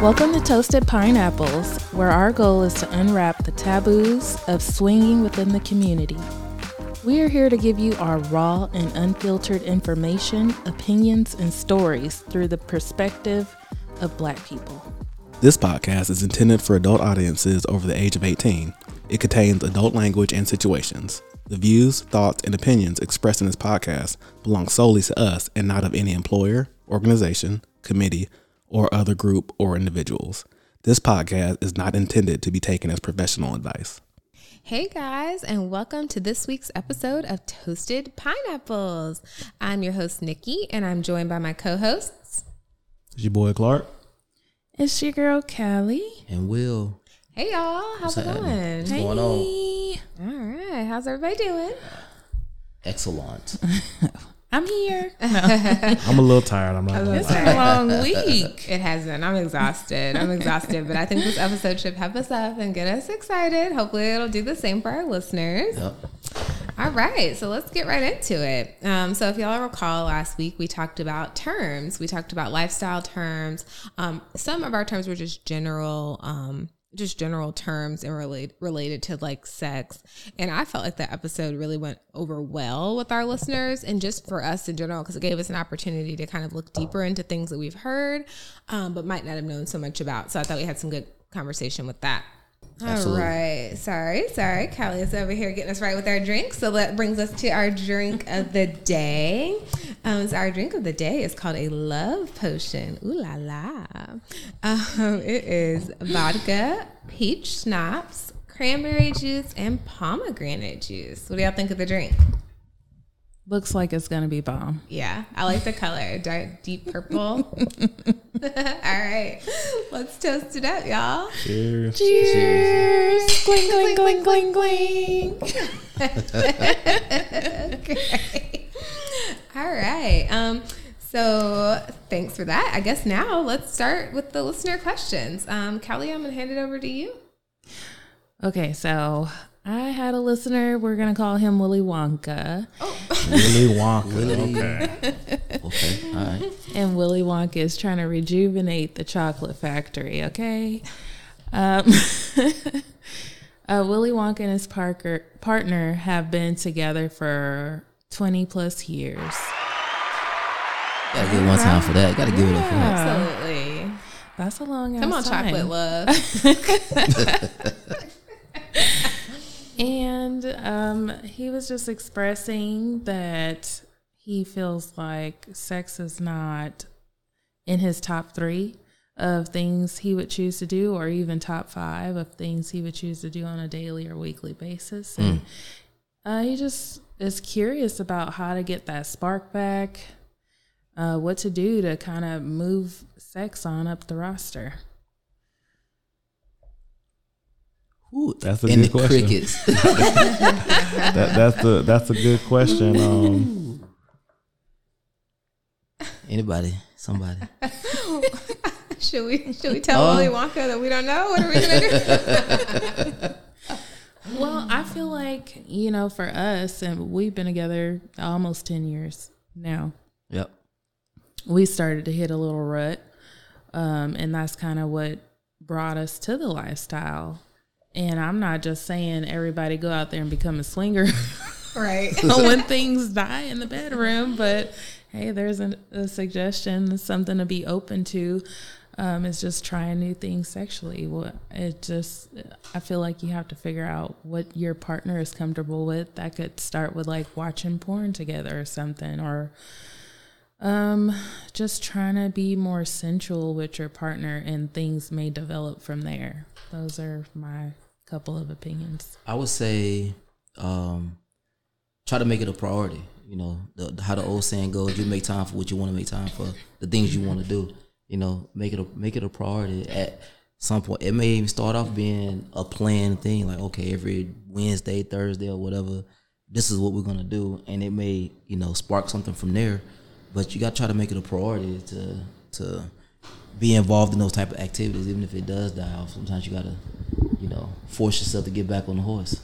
Welcome to Toasted Pineapples, where our goal is to unwrap the taboos of swinging within the community. We are here to give you our raw and unfiltered information, opinions, and stories through the perspective of Black people. This podcast is intended for adult audiences over the age of 18. It contains adult language and situations. The views, thoughts, and opinions expressed in this podcast belong solely to us and not of any employer, organization, committee, or other group or individuals. This podcast is not intended to be taken as professional advice. Hey guys, and welcome to this week's episode of Toasted Pineapples. I'm your host, Nicki, and I'm joined by my co hosts. It's your boy Clark. It's your girl, Callie. And Will. Hey y'all, how's it going? What's going on? All right, how's everybody doing? Excellent. I'm here. I'm a little tired. I'm not. It's been a long week. It has been. I'm exhausted. I'm exhausted, but I think this episode should pep us up and get us excited. Hopefully, it'll do the same for our listeners. Yep. All right, so let's get right into it. Um, so, if y'all recall, last week we talked about terms. We talked about lifestyle terms. Um, some of our terms were just general, um, just general terms and relate, related to like sex. And I felt like that episode really went over well with our listeners and just for us in general because it gave us an opportunity to kind of look deeper into things that we've heard, um, but might not have known so much about. So I thought we had some good conversation with that. Absolutely. All right. Sorry, sorry. Callie is over here getting us right with our drink. So that brings us to our drink of the day. Um, so our drink of the day is called a love potion. Ooh la la. Um, it is vodka, peach schnapps, cranberry juice, and pomegranate juice. What do y'all think of the drink? Looks like it's gonna be bomb. Yeah, I like the color, dark, deep purple. All right, let's toast it up, y'all. Cheers. Cheers! Gling, gling, gling, gling, gling. okay. All right. Um, so thanks for that. I guess now let's start with the listener questions. Um, Callie, I'm gonna hand it over to you. Okay, so I had a listener. We're gonna call him Willy Wonka, Willy Wonka. Willy. Okay. Okay. All right. and Willy Wonka is trying to rejuvenate the chocolate factory. Okay. Um, uh, Willy Wonka and his Parker partner have been together for twenty plus years. Gotta give one time for that. Gotta give it up for that. Absolutely. That's a long. Time. Come on, time. chocolate love. And um, he was just expressing that he feels like sex is not in his top three of things he would choose to do, or even top five of things he would choose to do on a daily or weekly basis. And uh, he just is curious about how to get that spark back, uh, what to do to kind of move sex on up the roster. Ooh, That's a and good the question. crickets. That, that's the that's a good question. Um, Anybody? Somebody? should we should we tell Oh. Willy Wonka that we don't know? What are we gonna do? Well, I feel like, you know, for us, and we've been together almost 10 years now, Yep. we started to hit a little rut. Um, and that's kind of what brought us to the lifestyle. And I'm not just saying everybody go out there and become a swinger right. when things die in the bedroom, but hey, there's a, a suggestion, something to be open to. Um, is just trying new things sexually. What it just, I feel like you have to figure out what your partner is comfortable with. That could start with like watching porn together or something, or um, just trying to be more sensual with your partner, and things may develop from there. Those are my couple of opinions. I would say, um, try to make it a priority. You know, the, how the old saying goes: you make time for what you want to make time for, the things you want to do. You know, make it a make it a priority at some point. It may even start off being a planned thing, like okay, every Wednesday, Thursday, or whatever. This is what we're gonna do, and it may you know spark something from there. But you got to try to make it a priority to to be involved in those type of activities, even if it does die off. Sometimes you gotta, you know, force yourself to get back on the horse.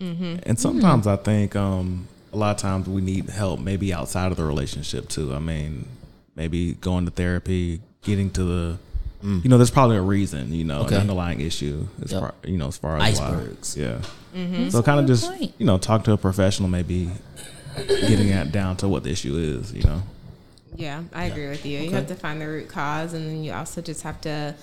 Mm-hmm. and sometimes I think um, a lot of times we need help, maybe outside of the relationship too. I mean, maybe going to therapy, getting to the mm. you know, there's probably a reason, you know, Okay. an underlying issue, as Yep. far, you know, as far as why. Icebergs. Yeah. Mm-hmm. So kind of just, point. you know, talk to a professional, maybe getting it down to what the issue is, you know. Yeah, I agree with you. You have to find the root cause, and then you also just have to,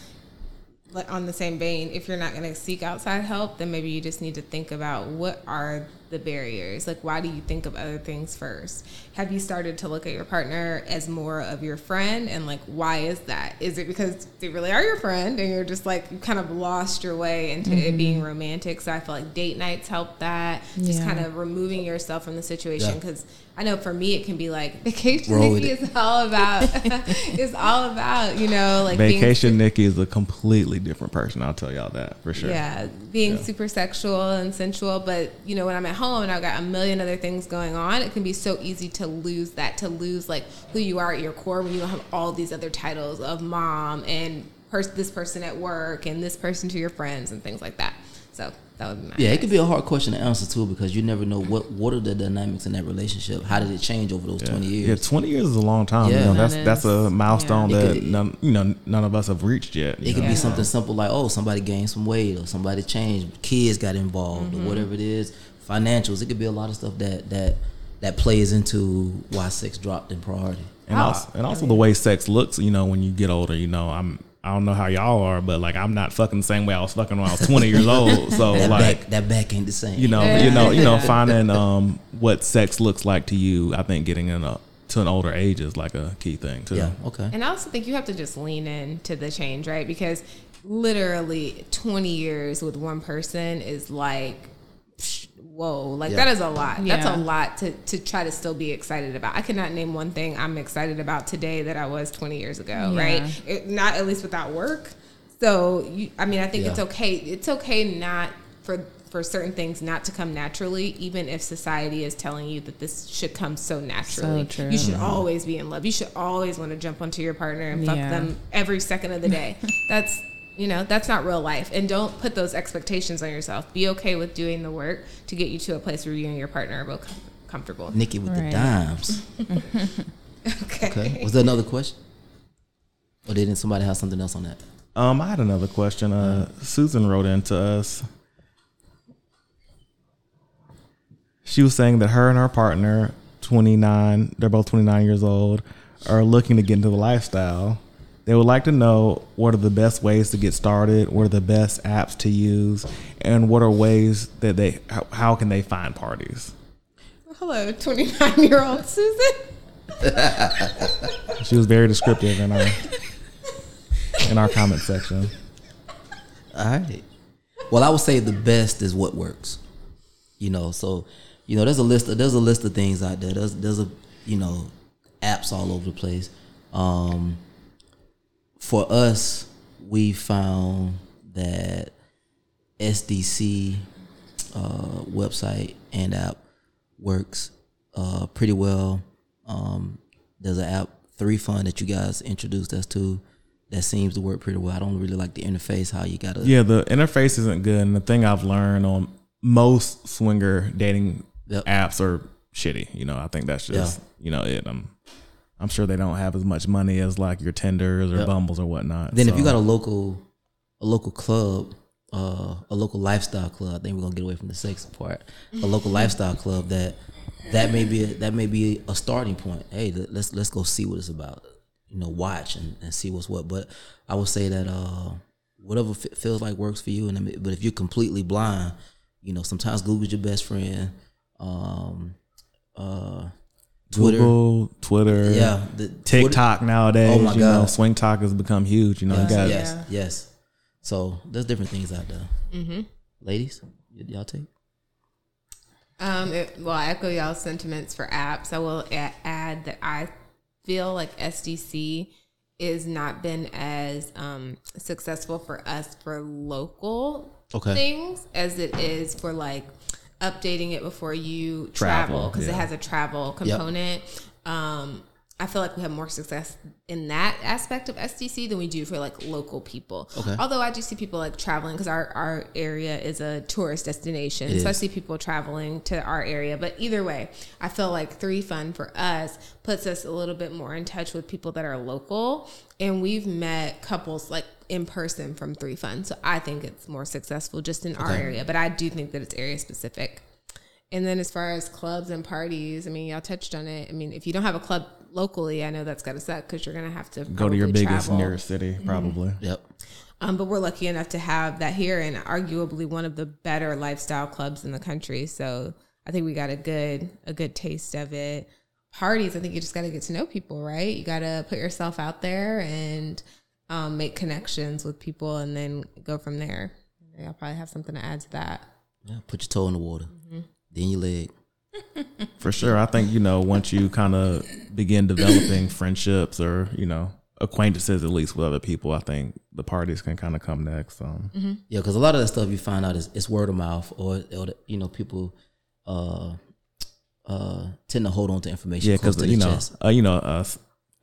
on the same vein, if you're not going to seek outside help, then maybe you just need to think about what are the barriers. Like, why do you think of other things first? Have you started to look at your partner as more of your friend, and like, why is that? Is it because they really are your friend, and you're just like you kind of lost your way into it mm-hmm. being romantic? So I feel like date nights help that. Just kind of removing yourself from the situation Yeah. because I know for me it can be like vacation Roll Nicki it. is all about it's all about you know like Vacation Nicki is a completely different person. I'll tell y'all that for sure. yeah being Yeah. super sexual and sensual but you know when I'm at home and I've got a million other things going on it can be so easy to lose that to lose like who you are at your core when you don't have all these other titles of mom and pers- this person at work and this person to your friends and things like that so that would be my Yeah, it could be a hard question to answer too because you never know what what are the dynamics in that relationship. How did it change over those Yeah. twenty Yeah, twenty years is a long time. You Yeah. know, that's That that's a milestone Yeah. That could- none, you know none of us have reached yet. you It could know? be something simple like, oh, somebody gained some weight or somebody changed, kids got involved or mm-hmm. whatever it is. Financials. It could be a lot of stuff that that that plays into why sex dropped in priority. and also, and also the way sex looks. You know, when you get older, you know, I'm I don't know how y'all are, but like I'm not fucking the same way I was fucking when I was 20 years old. So That like. back that back ain't the same. You know, you know, you know, finding um, what sex looks like to you. I think getting in a, to an older age is like a key thing too. Yeah. Okay. And I also think you have to just lean in to the change, right? Because literally 20 years with one person is like, psh, whoa, like Yeah. that is a lot. That's a lot to, to try to still be excited about. I cannot name one thing I'm excited about today that I was 20 years ago, Yeah. right? It, not at least without work. So, you, I mean, I think it's okay. It's okay not for for certain things not to come naturally, even if society is telling you that this should come so naturally. true. You should mm-hmm. always be in love. You should always want to jump onto your partner and fuck Yeah. them every second of the day. that's you know that's not real life. And don't put those expectations on yourself. Be okay with doing the work to get you to a place where you and your partner are both comfortable. Nicki with the dimes. Okay. Okay. Was there another question? Or didn't somebody have something else on that? Um, I had another question. Uh, Susan wrote in to us. She was saying that her and her partner, 29, they're both 29 years old, are looking to get into the lifestyle. They would like to know what are the best ways to get started, what are the best apps to use, and what are ways that they how, how can they find parties. Hello, 29 year old Susan. She was very descriptive in our in our comment section. All right. Well, I would say the best is what works. You know, so you know, there's a list. Of, there's a list of things out there. There's there's a you know, apps all over the place. Um, for us, we found that SDC uh, website and app works uh, pretty well. Um, there's an app, Three Fun, that you guys introduced us to that seems to work pretty well. I don't really like the interface, how you gotta. Yeah, the interface isn't good, and the thing I've learned on most swinger dating Yep. apps are shitty. You know, I think that's just you know it. I'm I'm sure they don't have as much money as like your Tinders or Yep. Bumbles or whatnot. Then if you got a local, a local club, uh, a local lifestyle club, I think we're gonna get away from the sex part. A local lifestyle club that that may be a, that may be a starting point. Hey, let- let's let's go see what it's about. You know, watch and, and see what's what. But I would say that uh, whatever f- feels like works for you. And but if you're completely blind, you know, sometimes Google's your best friend. Um, uh, Twitter, Google, Twitter, yeah, the TikTok nowadays. Oh my you know, God. SwingTok has become huge. You know, Yes, you got yes, Yeah. yes. So there's different things out there. Mm-hmm. Ladies, y- y'all take. Um, it, well, I echo y'all's sentiments for apps. I will a- add that I feel like SDC is not been as um, successful for us for local Okay. things as it is for like updating it before you Travel, because yeah. it has a travel component. Um, I feel like we have more success in that aspect of SDC than we do for like local people. Okay. Although I do see people like traveling because our, our area is a tourist destination. It so I see people traveling to our area. But either way, I feel like Three Fun for us puts us a little bit more in touch with people that are local. And we've met couples like in person from Three Fun. So I think it's more successful just in our area. But I do think that it's area specific. And then as far as clubs and parties, I mean, y'all touched on it. I mean, if you don't have a club locally, I know that's got to suck because you're gonna have to Go to your biggest travel. nearest city, probably. Yep. Um, but we're lucky enough to have that here, and arguably one of the better lifestyle clubs in the country. So I think we got a good a good taste of it. Parties, I think you just got to get to know people, right? You got to put yourself out there and um, make connections with people, and then go from there. I'll probably have something to add to that. Yeah. Put your toe in the water. Mm-hmm. Then your leg. For sure. I think, you know, once you kind of begin developing friendships or, you know, acquaintances at least with other people, I think the parties can kind of come next. Um, Yeah, because a lot of that stuff you find out is it's word of mouth, or, or you know, people uh, uh, tend to hold on to information. Yeah, close because to you know, chest. uh, you know, a,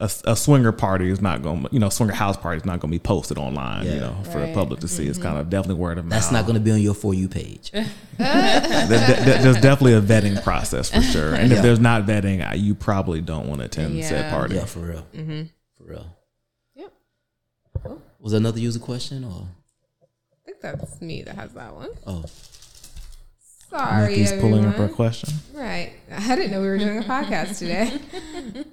a, a swinger party is not going, to you know, swinger house party is not going to be posted online, you know, for the public to see. It's kind of definitely word of mouth. That's not going to be on your for you page. There- there- there's definitely a vetting process for sure, and Yeah. if there's not vetting, you probably don't want to attend said party. yeah, for real. Mm-hmm. For real. Yep. Was there another user question or? I think that's me that has that one. Oh, Sorry, Nicki's pulling up her question. Right. I didn't know we were doing a podcast today.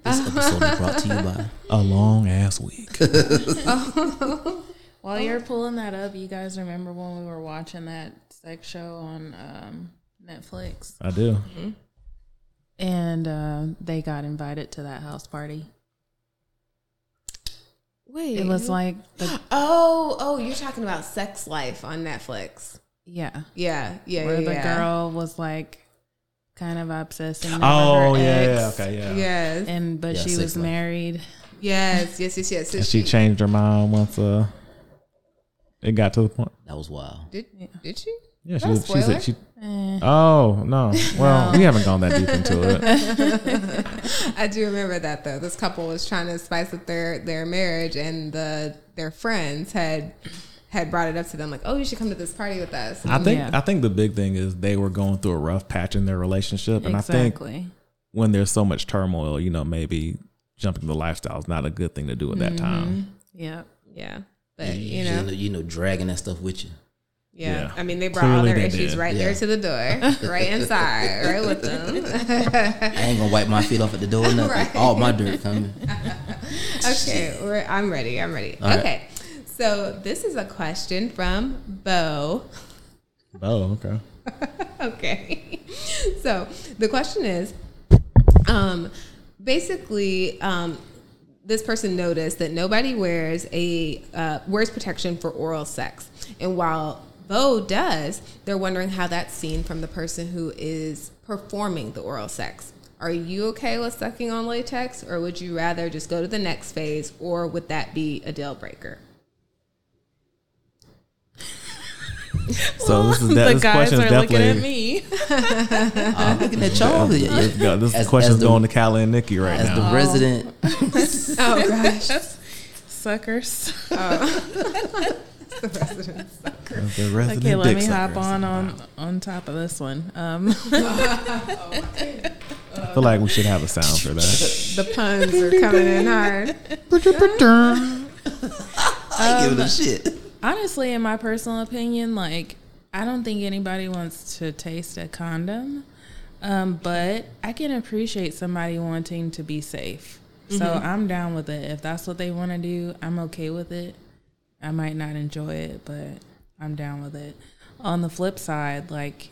this episode is brought to you by. A long ass week. While you're pulling that up, you guys remember when we were watching that sex show on um, Netflix, I do. and uh, they got invited to that house party. Wait. It was like the Oh, oh, you're talking about Sex Life on Netflix. Yeah, Yeah, yeah, where yeah. the yeah. girl was like kind of obsessing. over Oh her yeah, ex, yeah, okay, yeah. Yes, And but Yeah, she was life. married. yes, yes, yes, yes. So And she changed her mind once. Uh, it got to the point. That was wild. did did she? Yeah, she, she said she. Eh. Oh no! Well, No. we haven't gone that deep into it. I do remember that though. This couple was trying to spice up their their marriage, and the their friends had had brought it up to them like, "Oh, you should come to this party with us." I think Yeah. I think the big thing is they were going through a rough patch in their relationship, and I think when there's so much turmoil, you know, maybe jumping the lifestyle is not a good thing to do at that mm-hmm. time. Yeah, yeah, but you, you know, you know, dragging that stuff with you. yeah. Yeah. I mean, they brought all their issues did. right Yeah. there to the door, right inside, right with them. I ain't gonna wipe my feet off at the door. Nothing. Right. All my dirt coming. okay, we're, I'm ready. I'm ready. All right. So this is a question from Bo. Bo, okay. okay. So the question is, um, basically, um, this person noticed that nobody wears a uh, wears protection for oral sex, and while Bo does, they're wondering how that's seen from the person who is performing the oral sex. Are you okay with sucking on latex, or would you rather just go to the next phase, or would that be a deal breaker? So this is that. the This guys question is are looking at definitely. me. I'm looking at y'all. This, Yeah, this, this As- question's as the- going to Callie and Nicki right As now. the resident, Oh gosh, Suckers. the resident. As the resident Okay, let me hop on on on top of this one. Um, I feel like we should have a sound for that. The puns are coming in hard. I ain't giving a shit. Honestly, in my personal opinion, like I don't think anybody wants to taste a condom, um, but I can appreciate somebody wanting to be safe. So I'm down with it. If that's what they want to do, I'm okay with it. I might not enjoy it, but I'm down with it. On the flip side, like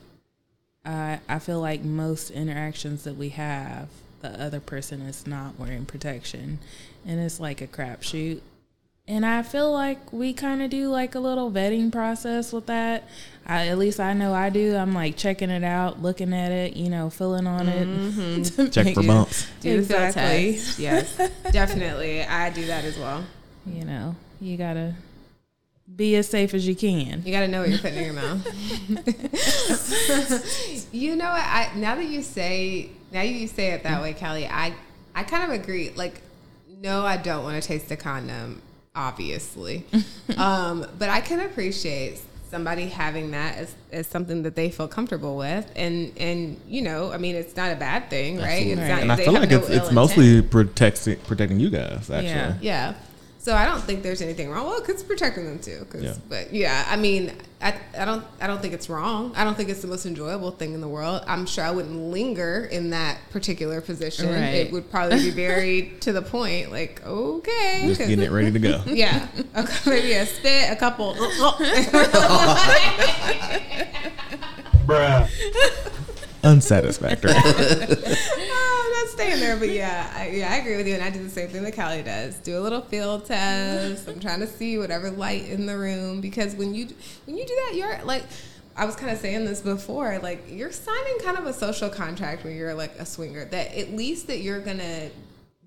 I I feel like most interactions that we have, the other person is not wearing protection, and it's like a crapshoot. And I feel like we kind of do like a little vetting process with that. I, at least I know I do. I'm like checking it out, looking at it, you know, filling on it. Mm-hmm. to Check for bumps. Do the Exactly. test. Yes, definitely. I do that as well. You know, you gotta be as safe as you can. You got to know what you're putting in your mouth. you know what? I now that you say now you say it that way, Kelly, I I kind of agree. Like, no, I don't want to taste a condom, obviously. um, but I can appreciate somebody having that as, as something that they feel comfortable with. And, and, you know, I mean, it's not a bad thing, right? It's not, And I feel like no it's, it's mostly protecting protecting you guys. Actually, Yeah. Yeah. So I don't think there's anything wrong. Well, it's protecting them too. 'cause- Yeah. But yeah, I mean, I, I don't I don't think it's wrong. I don't think it's the most enjoyable thing in the world. I'm sure I wouldn't linger in that particular position. Right. It would probably be very to the point. Like okay, just 'cause- getting it ready to go. Yeah, okay, maybe a spit, a couple. Unsatisfactory. oh, I'm not staying there, but yeah, I, yeah, I agree with you, and I do the same thing that Callie does. Do a little field test. I'm trying to see whatever light in the room because when you when you do that, you're like. I was kind of saying this before, like you're signing kind of a social contract when you're like a swinger that at least that you're gonna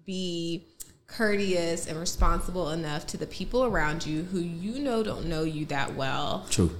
be courteous and responsible enough to the people around you who you know don't know you that well True.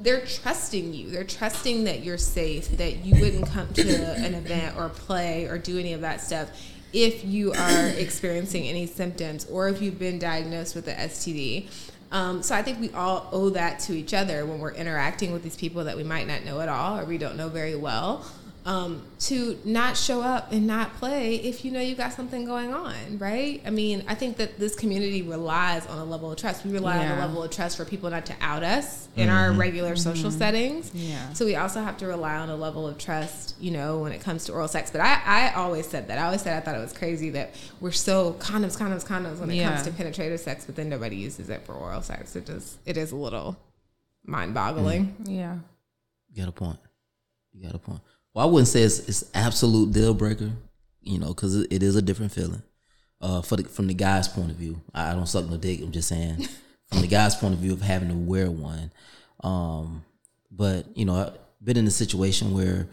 they're trusting you. They're trusting that you're safe, that you wouldn't come to an event or play or do any of that stuff if you are experiencing any symptoms or if you've been diagnosed with the STD. Um, so I think we all owe that to each other when we're interacting with these people that we might not know at all or we don't know very well. Um, to not show up and not play if you know you got something going on, right? I mean, I think that this community relies on a level of trust. We rely on a level of trust for people not to out us in our mm-hmm. regular social mm-hmm. settings. Yeah. So we also have to rely on a level of trust, you know, when it comes to oral sex. But I, I always said that. I always said I thought it was crazy that we're so condoms, condoms, condoms when it Yeah. comes to penetrative sex, but then nobody uses it for oral sex. It just it is a little mind boggling. Mm. Yeah. You got a point. You got a point. Well, I wouldn't say it's, it's absolute deal breaker, you know, because it, is a different feeling. Uh, for the, from the guy's point of view, I, I don't suck no dick. I'm just saying, from the guy's point of view of having to wear one. Um, but you know, I've been in a situation where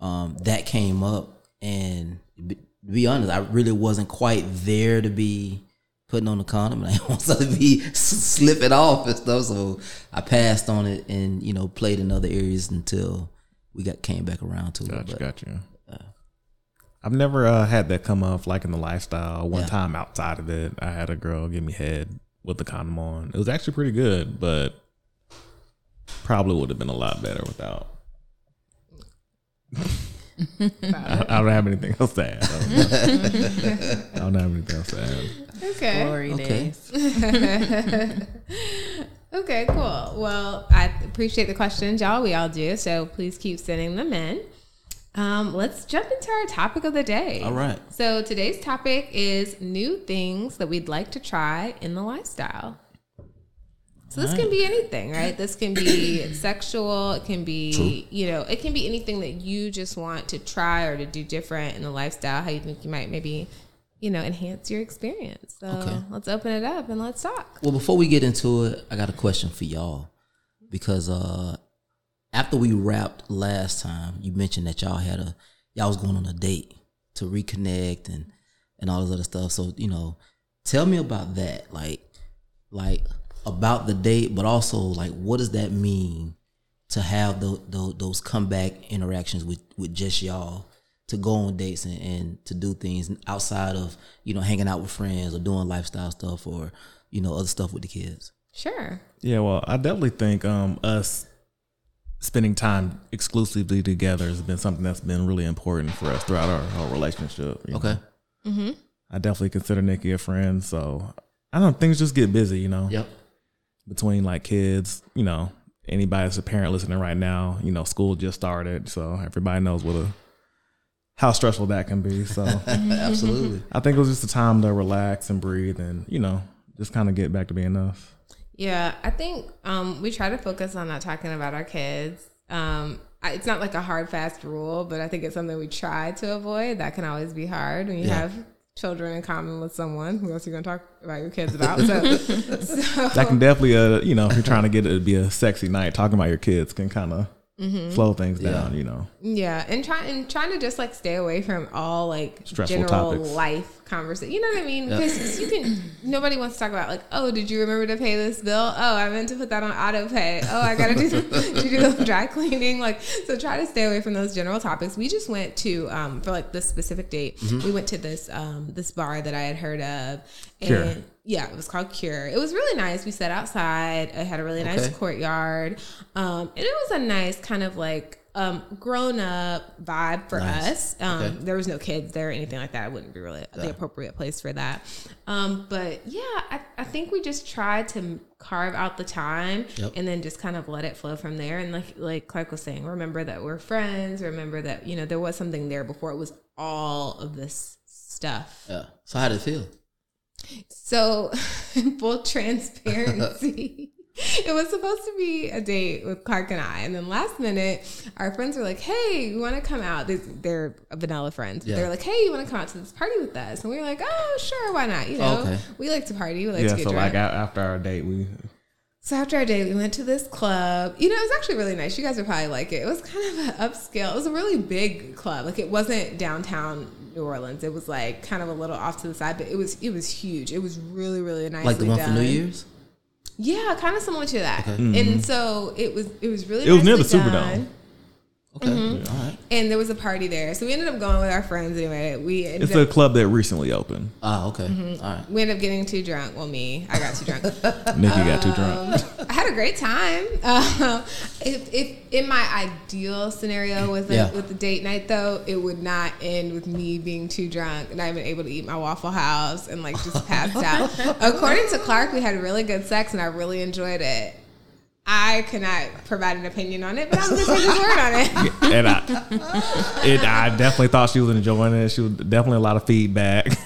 um, that came up, and be- to be honest, I really wasn't quite there to be putting on the condom, and I want to be slipping off and stuff. So I passed on it, and you know, played in other areas until we got came back around to it. Gotcha, But gotcha. I've never uh, had that come up like in the lifestyle. One Yeah. time outside of it, I had a girl give me head with the condom on. It was actually pretty good, but probably would have been a lot better without. I, I don't have anything else to add. I don't have anything else to add. Okay. Glory Okay. days. Okay, cool. Well, I appreciate the questions, y'all. We all do. So please keep sending them in. Um, let's jump into our topic of the day. All right. So today's topic is new things that we'd like to try in the lifestyle. So this can be anything, right? This can be sexual. It can be, True. you know, it can be anything that you just want to try or to do different in the lifestyle. How you think you might maybe, you know, enhance your experience. So Okay. let's open it up and let's talk. Well, before we get into it, I got a question for y'all because uh after we wrapped last time, you mentioned that y'all had a y'all was going on a date to reconnect and and all this other stuff. So you know, tell me about that, like like about the date, but also like what does that mean to have those those, those comeback interactions with with just y'all to go on dates and, and to do things outside of you know hanging out with friends or doing lifestyle stuff or you know other stuff with the kids. Sure. Yeah, well, I definitely think um, us spending time exclusively together has been something that's been really important for us throughout our whole relationship. you know. Okay. I definitely consider Nicki a friend, so I don't know, things just get busy, you know. Yep. Between like kids, you know, anybody that's a parent listening right now, you know, school just started, so everybody knows what a how stressful that can be. So Absolutely. I think it was just a time to relax and breathe and, you know, just kind of get back to being us. Yeah, I think um, we try to focus on not talking about our kids. Um, I, it's not like a hard, fast rule, but I think it's something we try to avoid. That can always be hard when you Yeah. have children in common with someone. Who else are you going to talk about your kids about? So, so That can definitely, uh, you know, if you're trying to get it to be a sexy night, talking about your kids can kind of slow things Yeah. down. You know, Yeah, and trying and trying to just like stay away from all like Stressful general topics. life conversation. You know what I mean? Because you can. Nobody wants to talk about like, oh, did you remember to pay this bill? Oh, I meant to put that on auto pay. Oh, I gotta do to do the dry cleaning. Like, so try to stay away from those general topics. We just went to um for like this specific date. Mm-hmm. We went to this um this bar that I had heard of. And Cure. Yeah, it was called Cure. It was really nice. We sat outside. It had a really nice Okay. courtyard. Um, and it was a nice kind of like um, grown up vibe for Nice. us. Um, Okay. There was no kids there or anything like that. It wouldn't be really the appropriate place for that. Um, but yeah, I, I think we just tried to carve out the time Yep. and then just kind of let it flow from there. And like like Clark was saying, remember that we're friends. Remember that you know there was something there before it was all of this stuff. Yeah. So how did it feel? So, full transparency. It was supposed to be a date with Clark and I, and then last minute, our friends were like, "Hey, we want to come out." They're, they're vanilla friends. Yeah. They're like, "Hey, you want to come out to this party with us?" And we were like, "Oh, sure, why not?" You know, Okay. we like to party. We like yeah. to get So drunk. like after our date, we So after our day, we went to this club. You know, it was actually really nice. You guys would probably like it. It was kind of an upscale. It was a really big club. Like it wasn't downtown New Orleans. It was like kind of a little off to the side, but it was it was huge. It was really really nice. Like the one for New Year's? Yeah, kind of similar to that. Okay. And mm-hmm. so it was it was really It was near nicely the Superdome. done. Okay. Mm-hmm. All right. And there was a party there, so we ended up going with our friends anyway. We it's up, a club that recently opened. Ah, okay. Mm-hmm. All right. we ended up getting too drunk. Well, me, I got too drunk. Nicki got too drunk. I had a great time. Uh, if, if in my ideal scenario with a, Yeah. with the date night though, it would not end with me being too drunk and not even able to eat my Waffle House and like just passed out. According to Clark, we had really good sex and I really enjoyed it. I cannot provide an opinion on it, but I'm gonna take his word on it. and I, it, I definitely thought she was enjoying it. She was definitely a lot of feedback.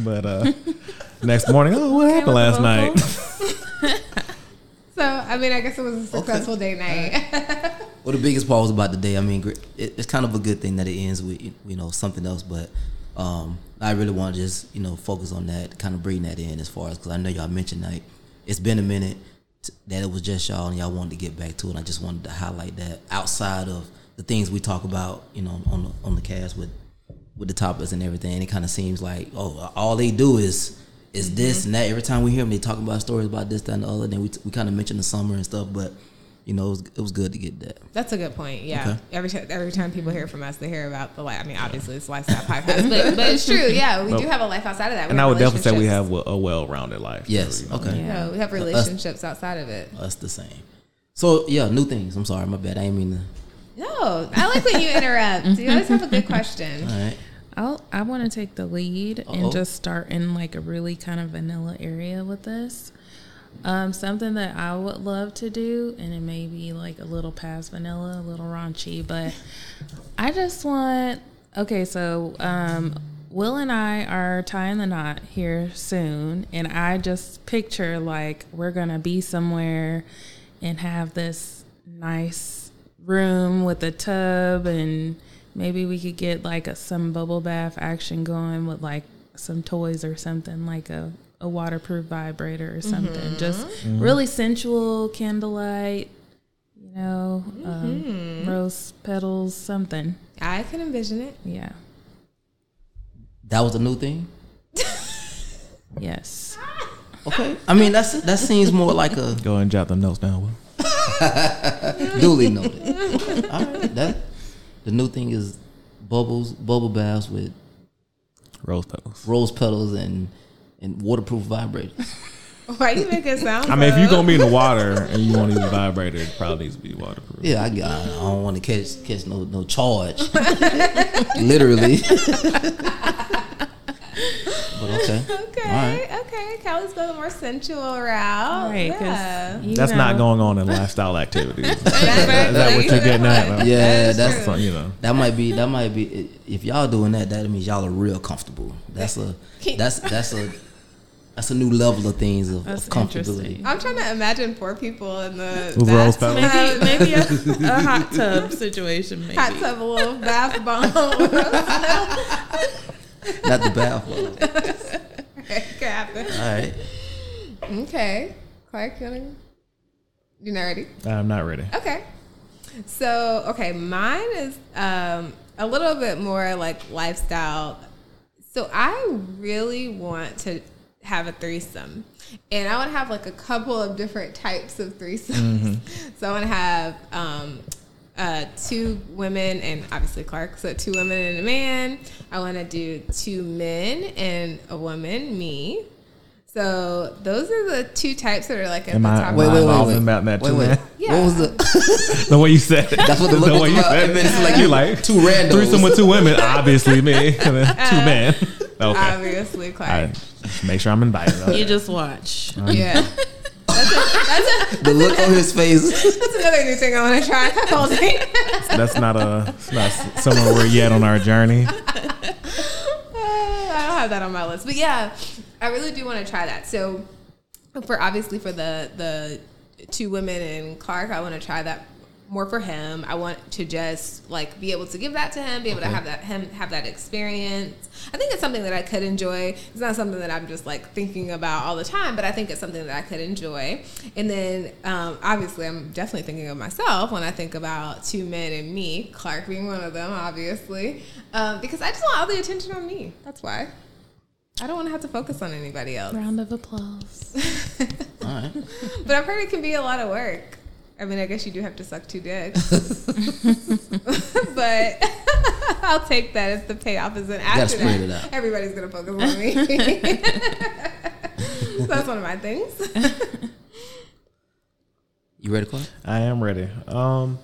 But uh, next morning, oh, what happened last night? So I mean, I guess it was a successful day, night. Well, the biggest part was about the day. I mean, it, it's kind of a good thing that it ends with you know something else, but um, I really want to just you know focus on that, kind of bring that in as far as because I know y'all mentioned like it's been a minute t- that it was just y'all and y'all wanted to get back to it. I just wanted to highlight that outside of the things we talk about, you know, on the on the cast with with the topics and everything. It kind of seems like oh, all they do is is this mm-hmm. and that. Every time we hear them, they talk about stories about this, that, and the other. Then we we kind of mention the summer and stuff, but you know, it was, it was good to get that. That's a good point. Yeah. Okay. Every time every time people hear from us, they hear about the life. I mean, obviously it's lifestyle podcast, but but it's true. Yeah, we Well, do have a life outside of that. We And I would definitely say we have a well-rounded life. Yes. you know. Okay. No, we have relationships outside of it. Us the same. So yeah, new things. I'm sorry, my bad. I ain't mean to. No, I like when you interrupt. You always have a good question. All right. I'll, I want to take the lead Uh-oh. and just start in like a really kind of vanilla area with this. Um, something that I would love to do, and it may be like a little past vanilla, a little raunchy, but I just want. Okay, so um, Will and I are tying the knot here soon, and I just picture like we're gonna be somewhere and have this nice room with a tub and maybe we could get like a, some bubble bath action going with like some toys or something like a, a waterproof vibrator or something mm-hmm. just mm-hmm. really sensual candlelight you know um, mm-hmm. rose petals something I can envision it. yeah That was a new thing. yes Okay. I mean, that's that seems more like a Go and jot the notes down. Will. duly noted. All right. That the new thing is bubbles, bubble baths with Rose petals. rose petals and and waterproof vibrators. Why you make it sound? I mean, if you're gonna be in the water and you want to use a vibrator, it probably needs to be waterproof. Yeah, I, got- I don't want to catch catch no no charge. Literally. But okay. Okay, All right. okay. Callie's going the more sensual route. right 'cause yeah. you That's not going on in lifestyle activities. Is That's that what you're getting at? Yeah, That is that's true. You know. That might be that might be if y'all doing that, that means y'all are real comfortable. That's a that's that's a that's a new level of things of, That's of comfortability. I'm trying to imagine poor people in the With rose bathtub. petals? maybe maybe a, a hot tub situation maybe hot tub, a little bath bomb. Not the bathroom. Could happen. All right. Okay, Clark, you wanna? You not ready? I'm not ready. Okay. So okay, mine is um, a little bit more like lifestyle. So I really want to have a threesome, and I want to have like a couple of different types of threesomes. So I want to have um, uh, two women and obviously Clark. So two women and a man. I want to do two men and a woman, me. So those are the two types that are like at Am the top. am of Wait, wait, wait, wait. in that- that wait, too, wait. man? Yeah. What was the? the way you said it. That's what the the look way you was said about. It's like you like two randos. threesome with two women, obviously me, and then two men. Okay, Obviously, Clark. All right. Just make sure I'm invited. Okay. You just watch. Yeah. the look on his face. that's another new thing I want to try. Cuckolding. That's not a it's not somewhere we're yet on our journey. I don't have that on my list, but yeah, I really do want to try that. So, for obviously for the the two women and Clark, I want to try that more for him. I want to just like be able to give that to him, be able to have that him have that experience. I think it's something that I could enjoy. It's not something that I'm just like thinking about all the time, but I think it's something that I could enjoy. And then um, obviously, I'm definitely thinking of myself when I think about two men and me, Clark being one of them, obviously, um, because I just want all the attention on me. That's why. I don't want to have to focus on anybody else. Round of applause. All right. But I've heard it can be a lot of work. I mean, I guess you do have to suck two dicks. but I'll take that as the payoff is an after that. Everybody's going to focus on me. so that's one of my things. You ready, Clark? I am ready. Um,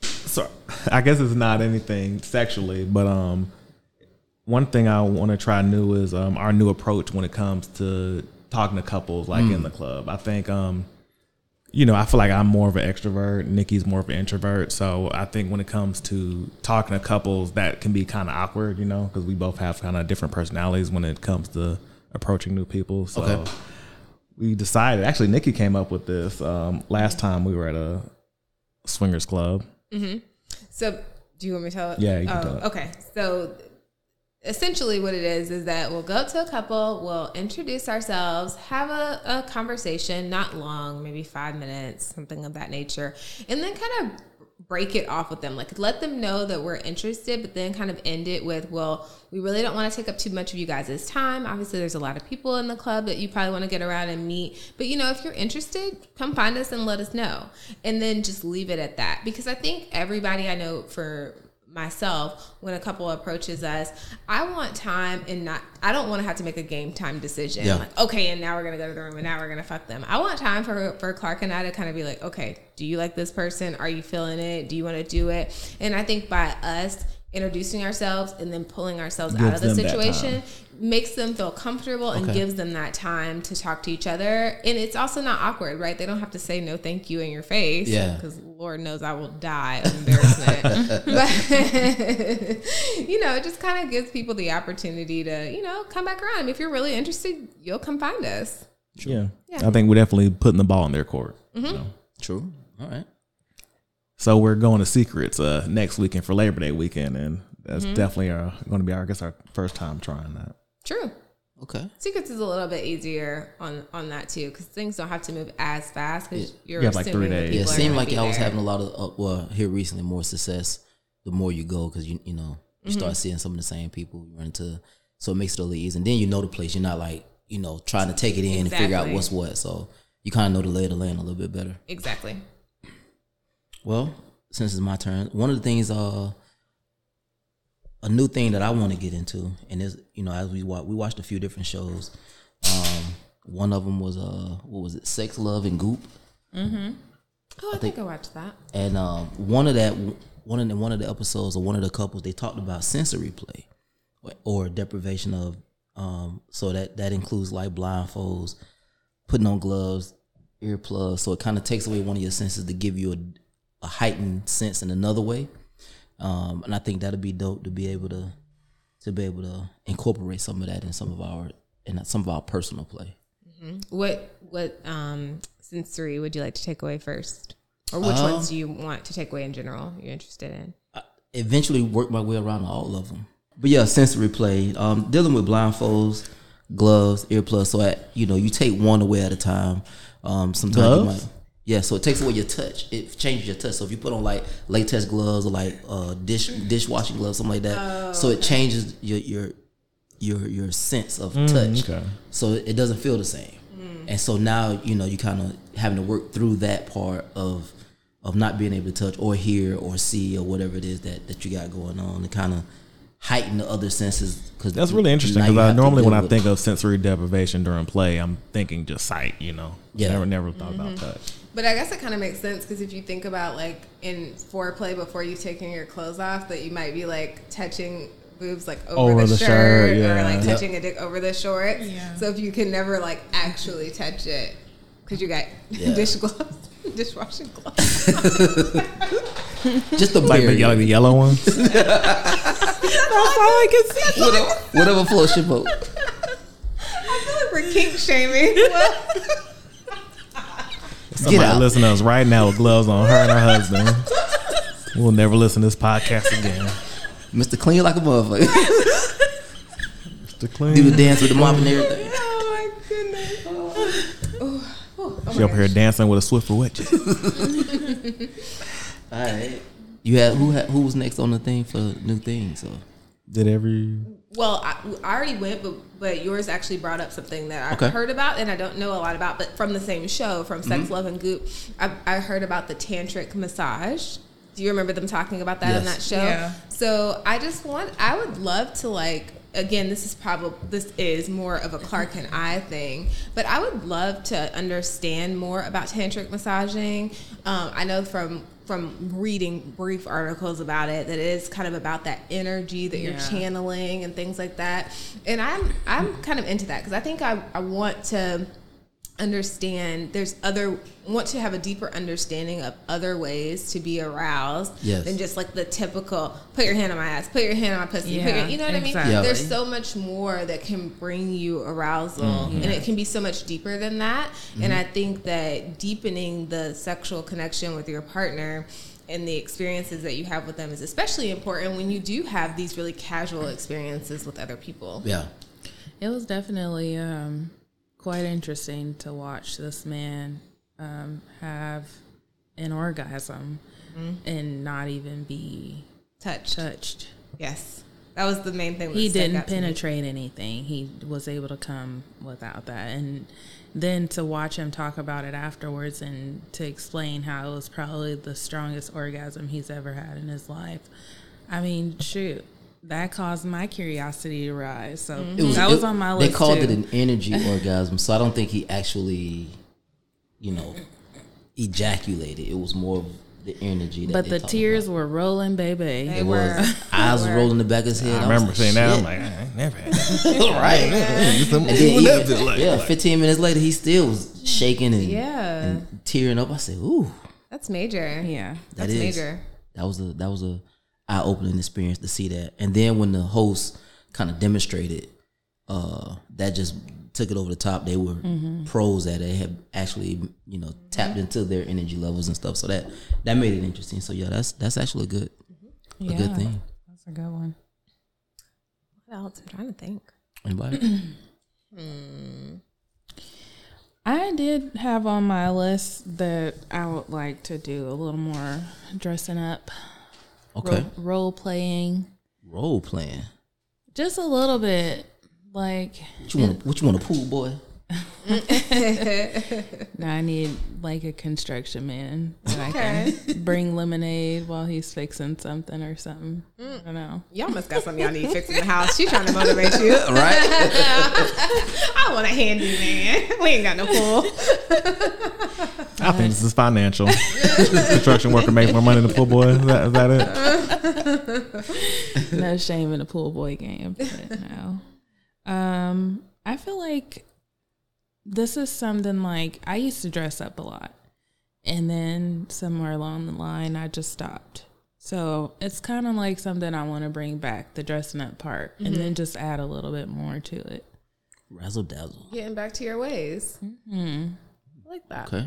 so I guess it's not anything sexually, but um, one thing I want to try new is um our new approach when it comes to talking to couples like in the club. I think um, you know, I feel like I'm more of an extrovert. Nicki's more of an introvert. So I think when it comes to talking to couples, that can be kind of awkward, you know, because we both have kind of different personalities when it comes to approaching new people. So Okay. we decided. Actually, Nicki came up with this um, last time we were at a swingers club. Mm-hmm. So, do you want me to tell it? Yeah, you can oh, tell it. Okay. So, essentially, what it is is that we'll go to a couple, we'll introduce ourselves, have a, a conversation, not long, maybe five minutes, something of that nature, and then kind of break it off with them. Like, let them know that we're interested, but then kind of end it with, well, we really don't want to take up too much of you guys' time. Obviously, there's a lot of people in the club that you probably want to get around and meet. But, you know, if you're interested, come find us and let us know. And then just leave it at that. Because I think everybody I know for myself when a couple approaches us i want time and not i don't want to have to make a game time decision. Yeah. like okay and now we're gonna go to the room and now we're gonna fuck them. I want time for for clark and i to kind of be like okay do you like this person? Are you feeling it? Do you want to do it? And i think by us introducing ourselves and then pulling ourselves out of the situation makes them feel comfortable and Okay. gives them that time to talk to each other and it's also not awkward right they don't have to say no thank you in your face Yeah. because lord knows i will die of embarrassment but you know it just kind of gives people the opportunity to you know come back around if you're really interested you'll come find us Yeah. Yeah. I think we're definitely putting the ball in their court. Mm-hmm. you know. True. All right. So we're going to Secrets uh, next weekend for Labor Day weekend, and that's Mm-hmm. definitely uh, going to be, our, I guess, our first time trying that. true Okay. secrets is a little bit easier on on that too because things don't have to move as fast because you're You have, like, three days. Yeah, it seemed like be I was having a lot of uh, well here recently more success. The more you go, because you you know you Mm-hmm. start seeing some of the same people you run into, so it makes it a little easier. And then you know the place. You're not like you know trying to take it in and figure out what's what. So you kind of know the lay of the land a little bit better. exactly Well, since it's my turn, one of the things, uh, a new thing that I want to get into, and is you know, as we watch, we watched a few different shows. Um, one of them was uh, what was it, Sex, Love, and Goop, mhm oh i think i watched that. And um, one of that, one of the one of the episodes or one of the couples, they talked about sensory play, or, or deprivation of, um, so that that includes like blindfolds, putting on gloves, earplugs, so it kind of takes away one of your senses to give you a, a heightened sense in another way. Um, and I think that'd be dope to be able to to be able to incorporate some of that in some of our in some of our personal play. what what um sensory would you like to take away first or which Um, ones do you want to take away in general you're interested in Eventually, work my way around all of them. But yeah, sensory play, um, dealing with blindfolds, gloves, earplugs. So at, you know, you take one away at a time. Um, sometimes you might Yeah, so it takes away your touch. It changes your touch. So if you put on like latex gloves or like uh, dish dishwashing gloves, something like that, oh, so it changes your your your your sense of mm, touch. okay. So it doesn't feel the same. Mm. And so now you know you kind of having to work through that part of of not being able to touch or hear or see or whatever it is that that you got going on to kind of heighten the other senses. Cause That's really interesting because I normally when I think of sensory deprivation during play, I'm thinking just sight. You know, Yeah. Never, never thought mm-hmm. about touch. But I guess it kind of makes sense because if you think about like in foreplay before you taking your clothes off, that you might be like touching boobs like over, Over the, the shirt, shirt, or yeah. like Yep. touching a dick over the shorts. Yeah. So if you can never like actually touch it because you got Yeah. dish gloves, dishwashing gloves. just the Like the, barrier. like the yellow ones. That's all I can see. whatever, whatever floats your boat. I feel like we're kink shaming. Somebody out. listen to us right now with gloves on, her and her husband. We'll never listen to this podcast again. Mr. Clean like a motherfucker. To clean. Do the dance with the mop and everything. oh my goodness. Oh, oh, oh She my up here dancing with a Swiffer wet chick. All right. You had who had who was next on the thing for new things? So Did every Well, I, I already went, but but yours actually brought up something that I've Okay. heard about, and I don't know a lot about, but from the same show, from Sex, Mm-hmm. Love, and Goop, I, I heard about the tantric massage. Do you remember them talking about that on that show? Yeah. So I just want, I would love to like. Again, this is probably this is more of a Clark and I thing, but I would love to understand more about tantric massaging. Um, I know from from reading brief articles about it that it is kind of about that energy that you're channeling and things like that. And I'm I'm kind of into that because I think I, I want to understand there's other want to have a deeper understanding of other ways to be aroused Yes. than just like the typical put your hand on my ass, put your hand on my pussy, put your, you know what I mean? Yeah. There's so much more that can bring you arousal and it can be so much deeper than that. And I think that deepening the sexual connection with your partner and the experiences that you have with them is especially important when you do have these really casual experiences with other people. yeah. It was definitely um, quite interesting to watch this man um, have an orgasm and not even be Touch. touched. Yes. That was the main thing. He didn't out to me. penetrate anything. He was able to come without that. And then to watch him talk about it afterwards and to explain how it was probably the strongest orgasm he's ever had in his life. I mean, shoot, that caused my curiosity to rise. So mm-hmm. It was, that was it- on my list. They called too. it an energy orgasm, so I don't think he actually, you know, ejaculated. It was more of the energy. That But they the tears about. were rolling, baby. They It were. was eyes was rolling the back of his head. I was remember seeing that. I'm like, I ain't never had that. right. And then What that even- like? yeah, 15 minutes later, he still was shaking and, Yeah. and tearing up. I said, "Ooh, That's major. Yeah. that That's is major. that was a that was a eye opening experience to see that." And then when the host kind of demonstrated, uh, that just took it over the top. They were Mm-hmm. pros at it. They had actually you know tapped into their energy levels and stuff. So that that made it interesting. So yeah, that's that's actually a good a good thing. That's a good one. What else? I'm trying to think. Anybody? I did have on my list that I would like to do a little more dressing up, Okay, role, role playing, role playing. just a little bit. Like, What you want? What you want? A pool boy? now I need like a construction man that I can bring lemonade while he's fixing something or something. Mm. I don't know. Y'all must got something y'all need fixing in the house. She's trying to motivate you. Right. I want a handyman. We ain't got no pool. I think this is financial. Construction worker makes more money than the pool boy. Is that, is that it? no shame in the pool boy game. No. Um, I feel like this is something like I used to dress up a lot, and then somewhere along the line, I just stopped. So it's kind of like something I want to bring back the dressing up part, and then just add a little bit more to it. Razzle dazzle. Getting back to your ways. Hmm. I like that. Okay.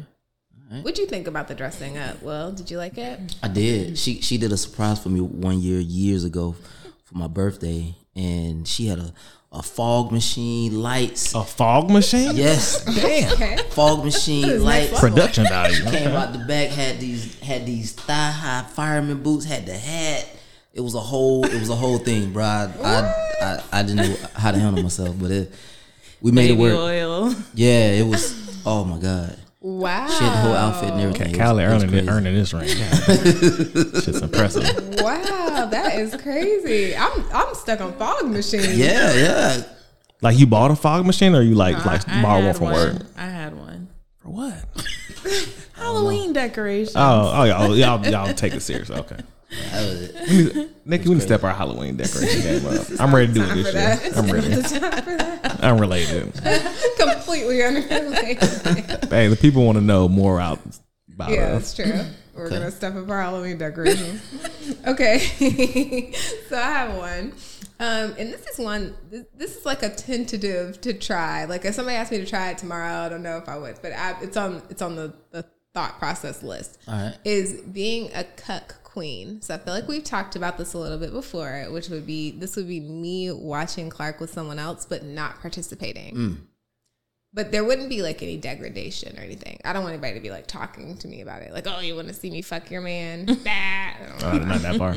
What'd you think about the dressing up? Well, did you like it? I did. She she did a surprise for me one year years ago for my birthday, and she had a, a fog machine, lights. A fog machine? Yes, Okay. fog machine, lights. Production value. Came out the back, had these had these thigh high fireman boots, had the hat. It was a whole it was a whole thing, bro. I I, I, I didn't know how to handle myself, but it we made it work. oil. Yeah, it was. Oh my god, Wow. she had the whole outfit and everything. It was- Callie earning, it, earning this ring. Shit's impressive. Wow, that is crazy. I'm I'm stuck on fog machine. Yeah, yeah. Like you bought a fog machine, or you like like I borrowed one had from work? I had one. For what? Halloween decoration. Oh, oh, y'all, y'all, y'all take it serious. Okay. That was it. We need, Nicki, we need to step our Halloween decoration game up. I'm ready to do it this year. I'm ready. It's time for that. I'm related. Completely unrelated. Hey, the people want to know more out about Yeah, us. that's true. We're gonna step up our Halloween decorations. okay, so I have one, um, and this is one. This, this is like a tentative to try. Like if somebody asked me to try it tomorrow, I don't know if I would, but I, it's on it's on the, the thought process list. All right. is being a cuck queen. So I feel like we've talked about this a little bit before, which would be this would be me watching Clark with someone else, but not participating. Mm. But there wouldn't be like any degradation or anything. I don't want anybody to be like talking to me about it. Like, oh, you want to see me fuck your man? Nah, I don't, Uh, not that far.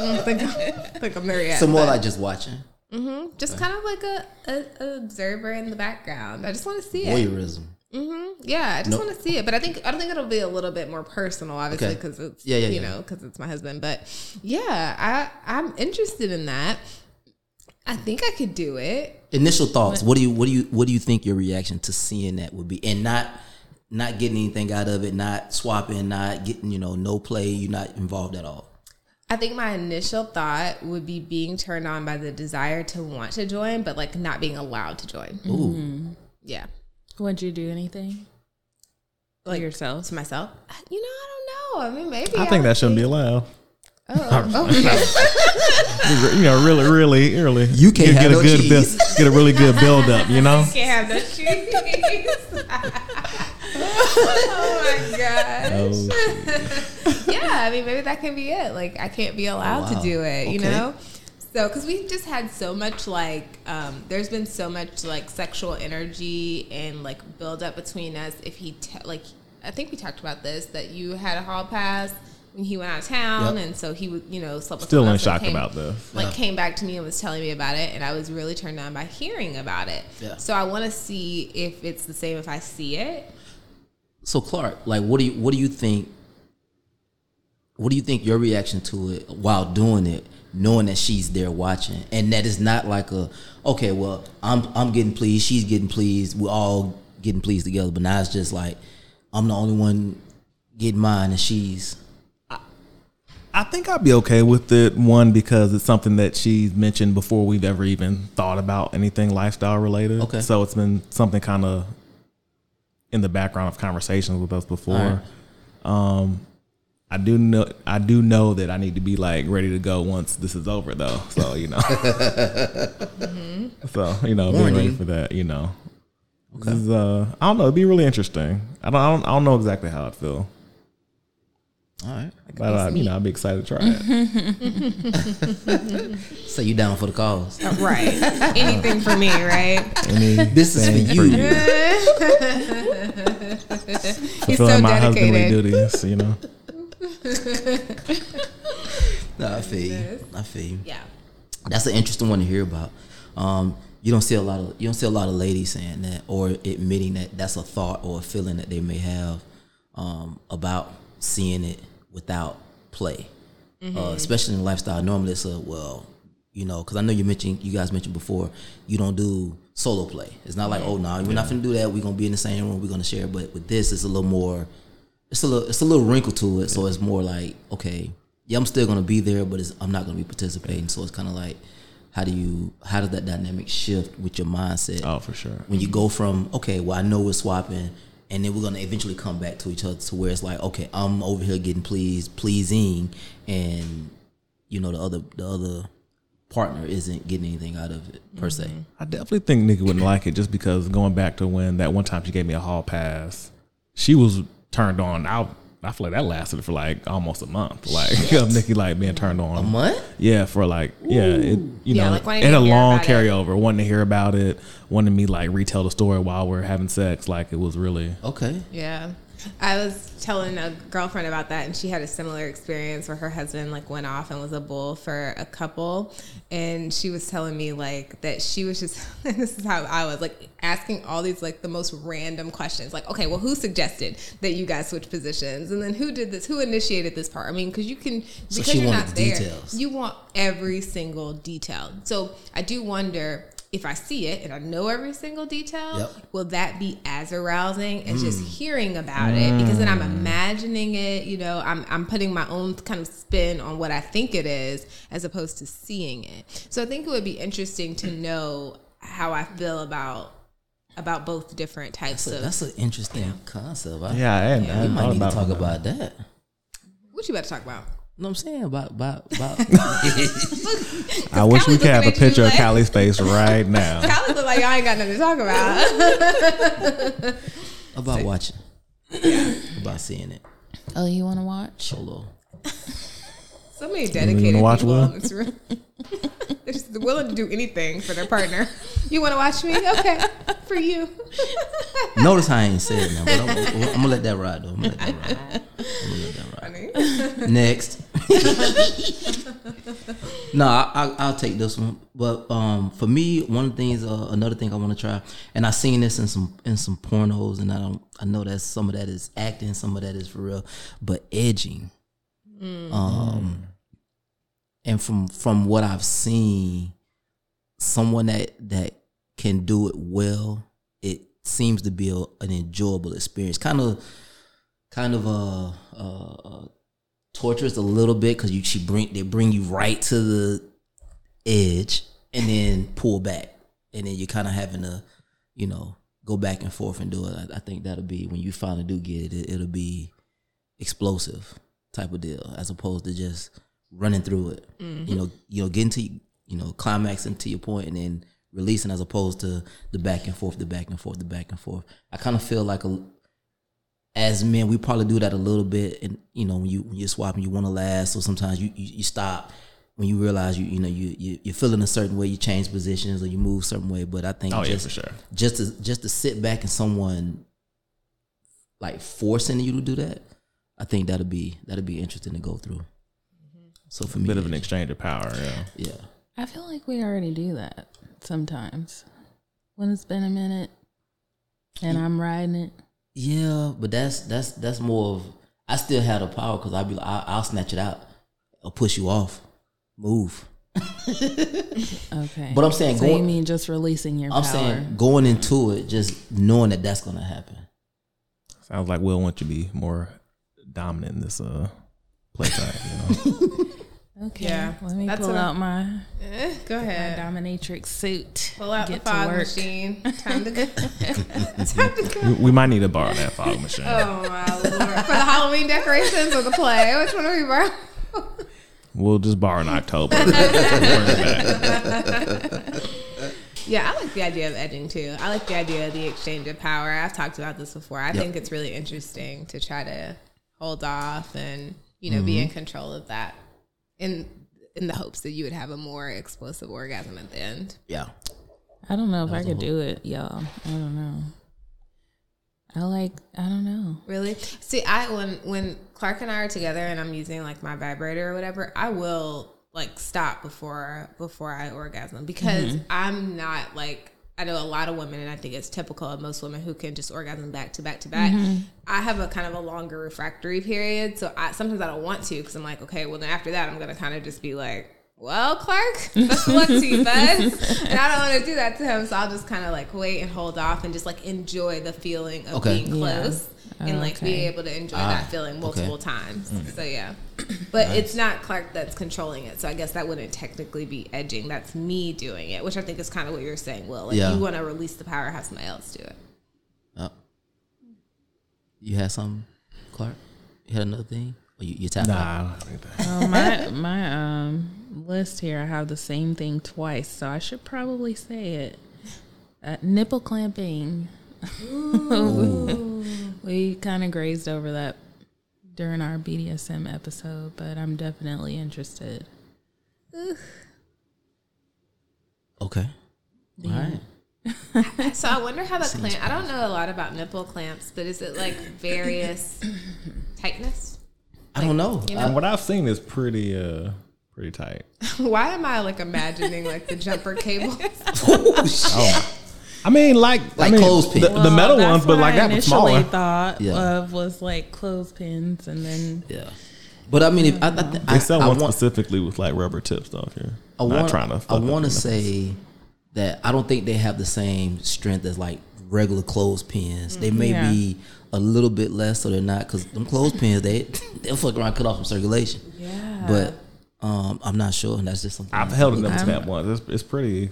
I don't think, I think I'm there yet. So more but- like just watching mm-hmm. just uh. kind of like a, a, a observer in the background. I just want to see it. voyeurism. Mm-hmm. Yeah, I just Nope. want to see it, but I think I don't think it'll be a little bit more personal, obviously, Okay. because it's Yeah, yeah, you yeah. know because it's my husband. But yeah, I I'm interested in that. I think I could do it. Initial thoughts. What do you what do you what do you think your reaction to seeing that would be, and not not getting anything out of it, not swapping, not getting you know no play. You're not involved at all. I think my initial thought would be being turned on by the desire to want to join, but like not being allowed to join. Ooh, mm-hmm. Yeah, Would you do anything? like yourself? to myself. Uh, you know, I don't know. I mean, maybe I think would that shouldn't be allowed. Oh, okay. You know, really, really, really. You can't get, have get a no good build, get a really good build up. You know. you Can't have no cheese. oh my god. Oh, yeah, I mean, maybe that can be it. Like, I can't be allowed wow. to do it, you Okay. know? So, because we've just had so much, like, um, there's been so much, like, sexual energy and, like, build up between us. If he, te- like, I think we talked about this, that you had a hall pass when he went out of town. Yep. And so he would, you know, slept Still someone in shock came- about this. Like, came back to me and was telling me about it. And I was really turned on by hearing about it. Yeah. So, I want to see if it's the same if I see it. So Clark, like, what do you what do you think? What do you think your reaction to it while doing it, knowing that she's there watching, and that is not like a okay, well, I'm I'm getting pleased, she's getting pleased, we're all getting pleased together, but now it's just like I'm the only one getting mine, and she's I think I'd be okay with it. One because it's something that she's mentioned before we've ever even thought about anything lifestyle related. Okay. so it's been something kind of in the background of conversations with us before. Um, I do know I do know that I need to be like ready to go once this is over though. So you know, so you know, being ready for that. You know, this is, uh, I don't know. It'd be really interesting. I don't, I don't I don't know exactly how I'd feel, all right. but uh, you know, I'd be excited to try it. So you down for the cause? Right. Anything for me, right? Any- This is for Anything you. He's fulfilling so my husbandly dedicated. duties, you know. No, I feel you. I feel you. Yeah. That's an interesting one to hear about. Um, you don't see a lot of you don't see a lot of ladies saying that or admitting that that's a thought or a feeling that they may have um, about seeing it without play, uh, especially in lifestyle. Normally, it's a well, you know, because I know you mentioned you guys mentioned before you don't do solo play. It's not like oh no, we're not gonna do that. We're gonna be in the same room. We're gonna share. But with this, it's a little more. It's a little. It's a little wrinkle to it. So it's more like okay, yeah, I'm still gonna be there, but it's, I'm not gonna be participating. So it's kind of like, how do you? How does that dynamic shift with your mindset? Oh, for sure. when you mm-hmm. go from okay, well I know we're swapping, and then we're gonna eventually come back to each other to where it's like okay, I'm over here getting pleased, pleasing, and you know the other the other partner isn't getting anything out of it per se. Mm-hmm. I definitely think Nicki wouldn't like it just because going back to when that one time she gave me a hall pass, she was turned on. I I feel like that lasted for like almost a month. Like of Nicki like being turned on. A month? Yeah, for like yeah, it you Yeah, know, like wanting it had to a long about it. carryover. Wanting to hear about it, wanting me like retell the story while we're having sex. Like it was really Okay. Yeah. I was telling a girlfriend about that and she had a similar experience where her husband like went off and was a bull for a couple. And she was telling me like that she was just this is how I was like asking all these like the most random questions like okay well who suggested that you guys switch positions? And then who did this who initiated this part? I mean because you can So because she you're not the there details. you want every single detail. So I do wonder if I see it and I know every single detail, Yep. will that be as arousing as just mm. hearing about it? Because then I'm mm. imagining it, you know, I'm, I'm putting my own kind of spin on what I think it is as opposed to seeing it. So I think it would be interesting to know how I feel about about both different types So of that's an interesting concept. I, yeah. I hadn't, I We hadn't might thought need to talk it. about that. what you about to talk about. You know what I'm saying? About about about I wish Callie we could have a looking at you picture of like- Callie's face right now. Callie look like y'all ain't got nothing to talk about. about watching. about seeing it. Oh, you want to watch? Solo. So many dedicated watch people Will? in this room. They're just willing to do anything for their partner. You want to watch me? Okay, for you. Notice how I ain't said now, but I'm, I'm gonna let that ride though. I'm gonna let that ride. I'm gonna let that ride. Funny. Next. no, I, I, I'll take this one. But um, for me, one of the things, uh, another thing I want to try, and I've seen this in some in some pornos, and I don't, I know that some of that is acting, some of that is for real, but edging. Um, and from from what I've seen, someone that that can do it well, it seems to be a, an enjoyable experience. Kind of, kind of uh, uh, uh torturous a little bit because you she bring they bring you right to the edge and then pull back, and then you're kind of having to, you know, go back and forth and do it. I, I think that'll be when you finally do get it, it, it'll be explosive type of deal as opposed to just running through it. You know, you know, getting to you know climaxing to your point and then releasing as opposed to the back and forth, the back and forth, the back and forth. I kind of feel like a as men, we probably do that a little bit, and you know, when you when you're swapping, you want to last, so sometimes you, you you stop when you realize you you know you, you you're feeling a certain way, you change positions or you move a certain way. But I think Oh yeah, for sure. just to just to sit back and someone like forcing you to do that, I think that'll be that'll be interesting to go through. Mm-hmm. So for me, Bit of an exchange of power. Yeah. yeah, I feel like we already do that sometimes when it's been a minute and I'm riding it. yeah, but that's that's that's more of I still have the power because I'll be like, I'll, I'll snatch it out or push you off, move. Okay. But I'm saying so you going- mean just releasing your I'm power? saying going into it, just knowing that that's gonna happen. Sounds like Will wants you to be more dominant in this uh playtime. You know. okay. Yeah, Let me that's pull what I- out my, Eh, go my ahead. dominatrix suit. Pull out Get the to fog work. machine. Time to go. Time to go. we, we might need to borrow that fog machine. Oh my lord! For the Halloween decorations or the play? Which one are we borrowing? We'll just borrow in October. Bring it back. Yeah, I like the idea of edging too. I like the idea of the exchange of power. I've talked about this before. I think it's really interesting to try to hold off and you know be in control of that, in in the hopes that you would have a more explosive orgasm at the end. Yeah, I don't know if I could do it, y'all. I don't know. I like. I don't know. Really? See, I when when Clark and I are together and I'm using like my vibrator or whatever, I will like stop before before I orgasm because mm-hmm. I'm not like I know a lot of women and I think it's typical of most women who can just orgasm back to back to back. Mm-hmm. I have a kind of a longer refractory period, so I sometimes I don't want to because I'm like, okay, well then after that I'm gonna kind of just be like. Well, Clark, best of luck to you, bud. And I don't want to do that to him, so I'll just kind of like wait and hold off and just like enjoy the feeling of Okay. being Yeah. Close and like be able to enjoy Ah, that feeling multiple okay. times. So yeah, but it's not Clark that's controlling it. So I guess that wouldn't technically be edging. That's me doing it, which I think is kind of what you're saying. Will like Yeah. you want to release the power, have somebody else do it. Uh, you had something, Clark? You had another thing? Or you, you tapped out? I don't think that. Oh, my my um list here. I have the same thing twice, so I should probably say it. Uh, nipple clamping. we kind of grazed over that during our BDSM episode, but I'm definitely interested. Okay. All right. So I wonder how the clamp. I don't know a lot about nipple clamps, but is it like various tightness? I don't know. You I- And what I've seen is pretty uh pretty tight. Why am I like imagining like the jumper cable? I mean, like, Like I mean, clothespin. the, the metal ones, but like I that, but initially smaller. thought Yeah. of was like clothespins, and then yeah. But I mean, if I, I, I, They sell I one want, specifically with like rubber tips stuff here. I Not want, trying to. I want to say that I don't think they have the same strength as like regular clothespins. They may Yeah. be a little bit less, so they're not because them clothespins they they'll fuck around cut off some circulation. yeah. But um, I'm not sure, and that's just something I've held a nipple I'm- clamp once. It's, it's pretty.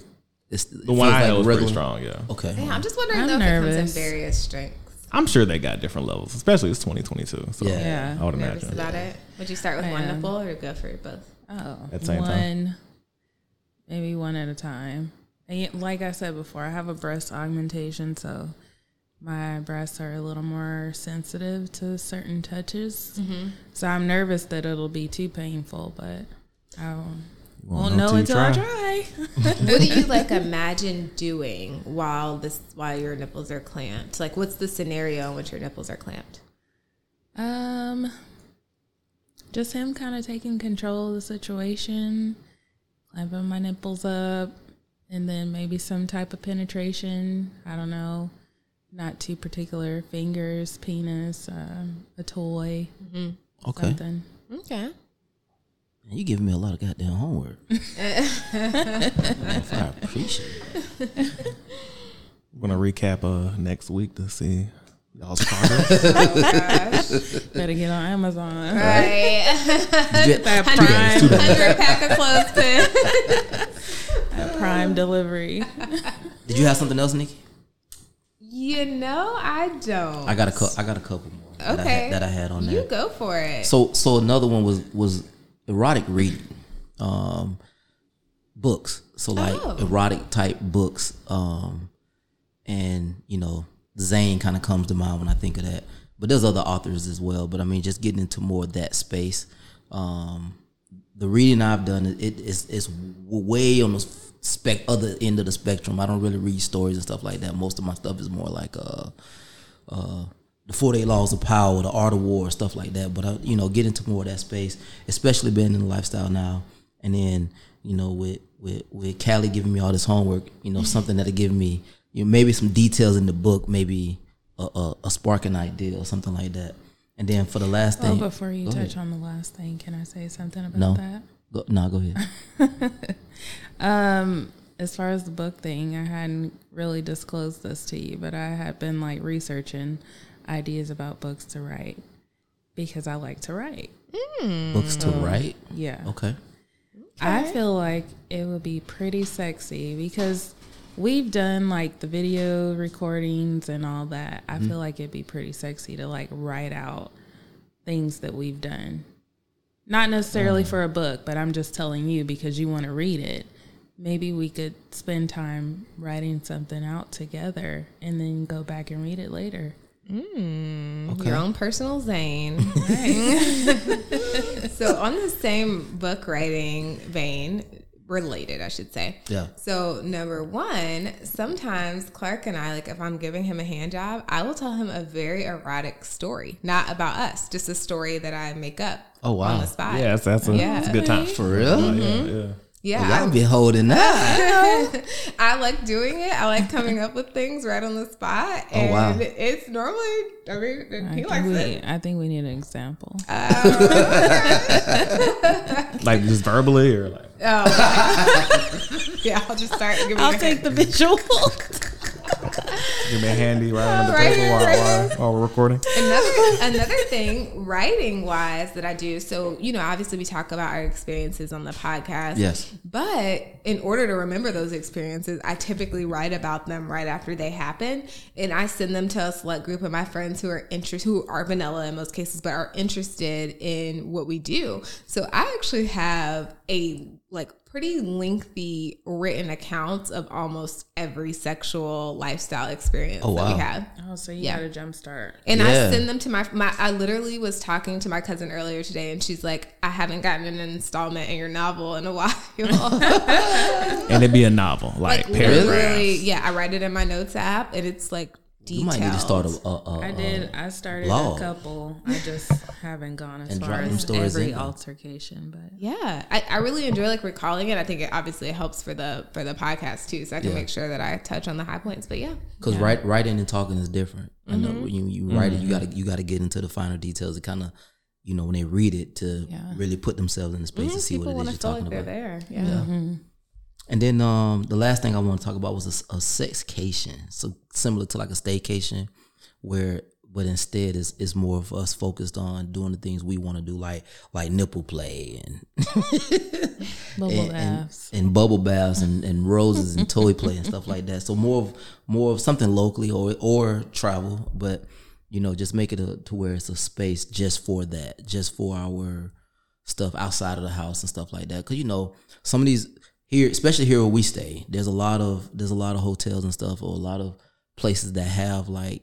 It's, The one I held was pretty strong. Yeah, Okay, Yeah, I'm just wondering I'm though if it comes in various strengths. I'm sure they got different levels, especially it's 2022. So Yeah. Yeah. I would Nervous imagine. about it. Would you start with I one am. nipple or go for both? Oh, At the same one, time? maybe one at a time. And like I said before, I have a breast augmentation, so my breasts are a little more sensitive to certain touches. Mm-hmm. So I'm nervous that it'll be too painful, but I won't, Won't won't know know till you until I try. try. what do you like imagine doing while this while your nipples are clamped? Like what's the scenario in which your nipples are clamped? Um, just him kind of taking control of the situation, clamping my nipples up, and then maybe some type of penetration. I don't know, not too particular. Fingers, penis, um, a toy, okay. something. Okay. You giving me a lot of goddamn homework. I appreciate it. We're gonna recap uh next week to see y'all's progress. Better get on Amazon. Right. Did- Prime, Hundred pack of clothespins. prime delivery. Did you have something else, Nicki? You know, I don't. I got a cou- I got a couple more. That I Okay. had, that I had on there. You go for it. So so another one was was erotic reading, um, books. So like Oh. erotic type books, um, and you know Zane kind of comes to mind when I think of that. But there's other authors as well. But I mean, just getting into more of that space. Um, the reading I've done it is is way on the spec other end of the spectrum. I don't really read stories and stuff like that. Most of my stuff is more like uh uh, the 48 laws of power, the art of war, stuff like that. But I, you know, get into more of that space, especially being in the lifestyle now. And then, you know, with with with Callie giving me all this homework, you know, something that'll give me, you know, maybe some details in the book, maybe a, a, a sparking idea or something like that. And then for the last Oh, thing, before you touch ahead. on the last thing, can I say something about No. that? go, no, go ahead. Um, as far as the book thing, I hadn't really disclosed this to you, but I had been like researching ideas about books to write because I like to write. Hmm. Books to um, write. Yeah. Okay. I feel like it would be pretty sexy because we've done like the video recordings and all that. I mm-hmm. feel like it'd be pretty sexy to like write out things that we've done. Not necessarily mm. for a book, but I'm just telling you because you want to read it. Maybe we could spend time writing something out together and then go back and read it later. Okay. Your own personal Zane. so on the same book writing vein, related, I should say. Yeah. So number one, sometimes Clark and I, like if I'm giving him a hand job, I will tell him a very erotic story, not about us, just a story that I make up. Oh, wow. On the spot. yes, that's a, Yeah. that's a good time. For real? Uh, yeah, yeah. Yeah. Oh, y'all I- be holding that. I like doing it. I like coming up with things right on the spot. Oh, And wow. it's normally, I mean, I he think, likes we, it. I think we need an example. Oh. Like just verbally or like. Oh, yeah. I'll just start giving I'll you a take the visual. Give me a handy right under the table while, while, while we're recording. another another thing writing wise that I do so you know obviously we talk about our experiences on the podcast Yes. but in order to remember those experiences I typically write about them right after they happen and I send them to a select group of my friends who are interested who are vanilla in most cases but are interested in what we do so I actually have a like pretty lengthy written accounts of almost every sexual lifestyle experience Oh, that we had. Oh, so you Yeah. got a jump start. And I send them to my my. I literally was talking to my cousin earlier today, and she's like, "I haven't gotten an installment in your novel in a while." and it'd be a novel, like, like paragraphs. literally, yeah. I write it in my notes app, and it's like You might need to start a. a, a I did. I started blog. a couple. I just haven't gone as And far as stories every in altercation, but Yeah, I, I really enjoy like recalling it. I think it obviously helps for the for the podcast too, so I can Yeah. make sure that I touch on the high points. But yeah, Because write, writing and talking is different. I know Mm-hmm. when you, you write it, you mm-hmm. gotta you gotta get into the finer details to kind of, you know, when they read it to Yeah. really put themselves in the space to mm-hmm. see people what it want is to you're feel talking like they're about. there. Mm-hmm. Yeah. And then um, the last thing I want to talk about was a, a sexcation. So similar to like a staycation, where but instead is is more of us focused on doing the things we want to do, like like nipple play and bubble and, and, baths. and bubble baths and, and roses and toy play and stuff like that. So more of more of something locally or or travel, but you know, just make it a, to where it's a space just for that, just for our stuff outside of the house and stuff like that. Because you know, some of these here, especially here where we stay, there's a lot of there's a lot of hotels and stuff, or a lot of places that have like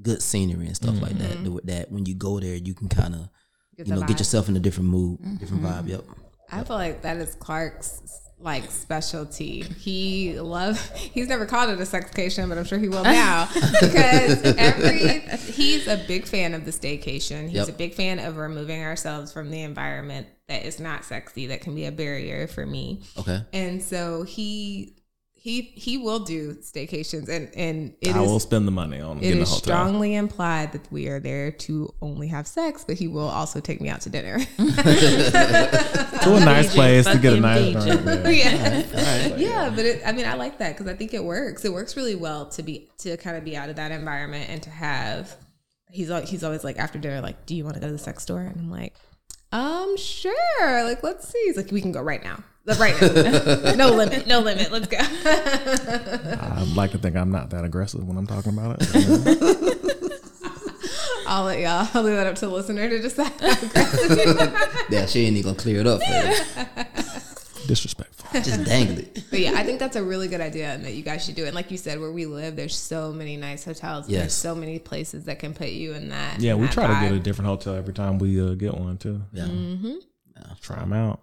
good scenery and stuff like that. Mm-hmm. That, that when you go there, you can kind of you the know get yourself in a different mood, different mm-hmm. vibe. Yep. I feel like that is Clark's like specialty. He loves. he's never called it a sexcation, but I'm sure he will now because every he's a big fan of the staycation. He's Yep. a big fan of removing ourselves from the environment that is not sexy that can be a barrier for me. Okay. And so he he he will do staycations and and it is I will spend the money on it getting a hotel. strongly implied that we are there to only have sex, but he will also take me out to dinner. to a nice place to get a nice beach. drink. Yeah. yeah. Yeah, but it, I mean, I like that because I think it works. It works really well to be to kind of be out of that environment and to have. He's he's always like after dinner, like, "Do you want to go to the sex store?" And I'm like, "Um, sure. Like, let's see." He's like, "We can go right now. Like, Right now. no limit. No limit. Let's go." I'd like to think I'm not that aggressive when I'm talking about it. I'll let y'all. I'll leave that up to the listener to decide. Yeah, she ain't even gonna clear it up for you. Disrespectful. Just dangle it. But yeah, I think that's a really good idea and that you guys should do it. And like you said, where we live, there's so many nice hotels. and There's Yes. so many places that can put you in that. Yeah, in we that try to get a different hotel every time we uh, get one too. Yeah, Mm-hmm. yeah. Try them out.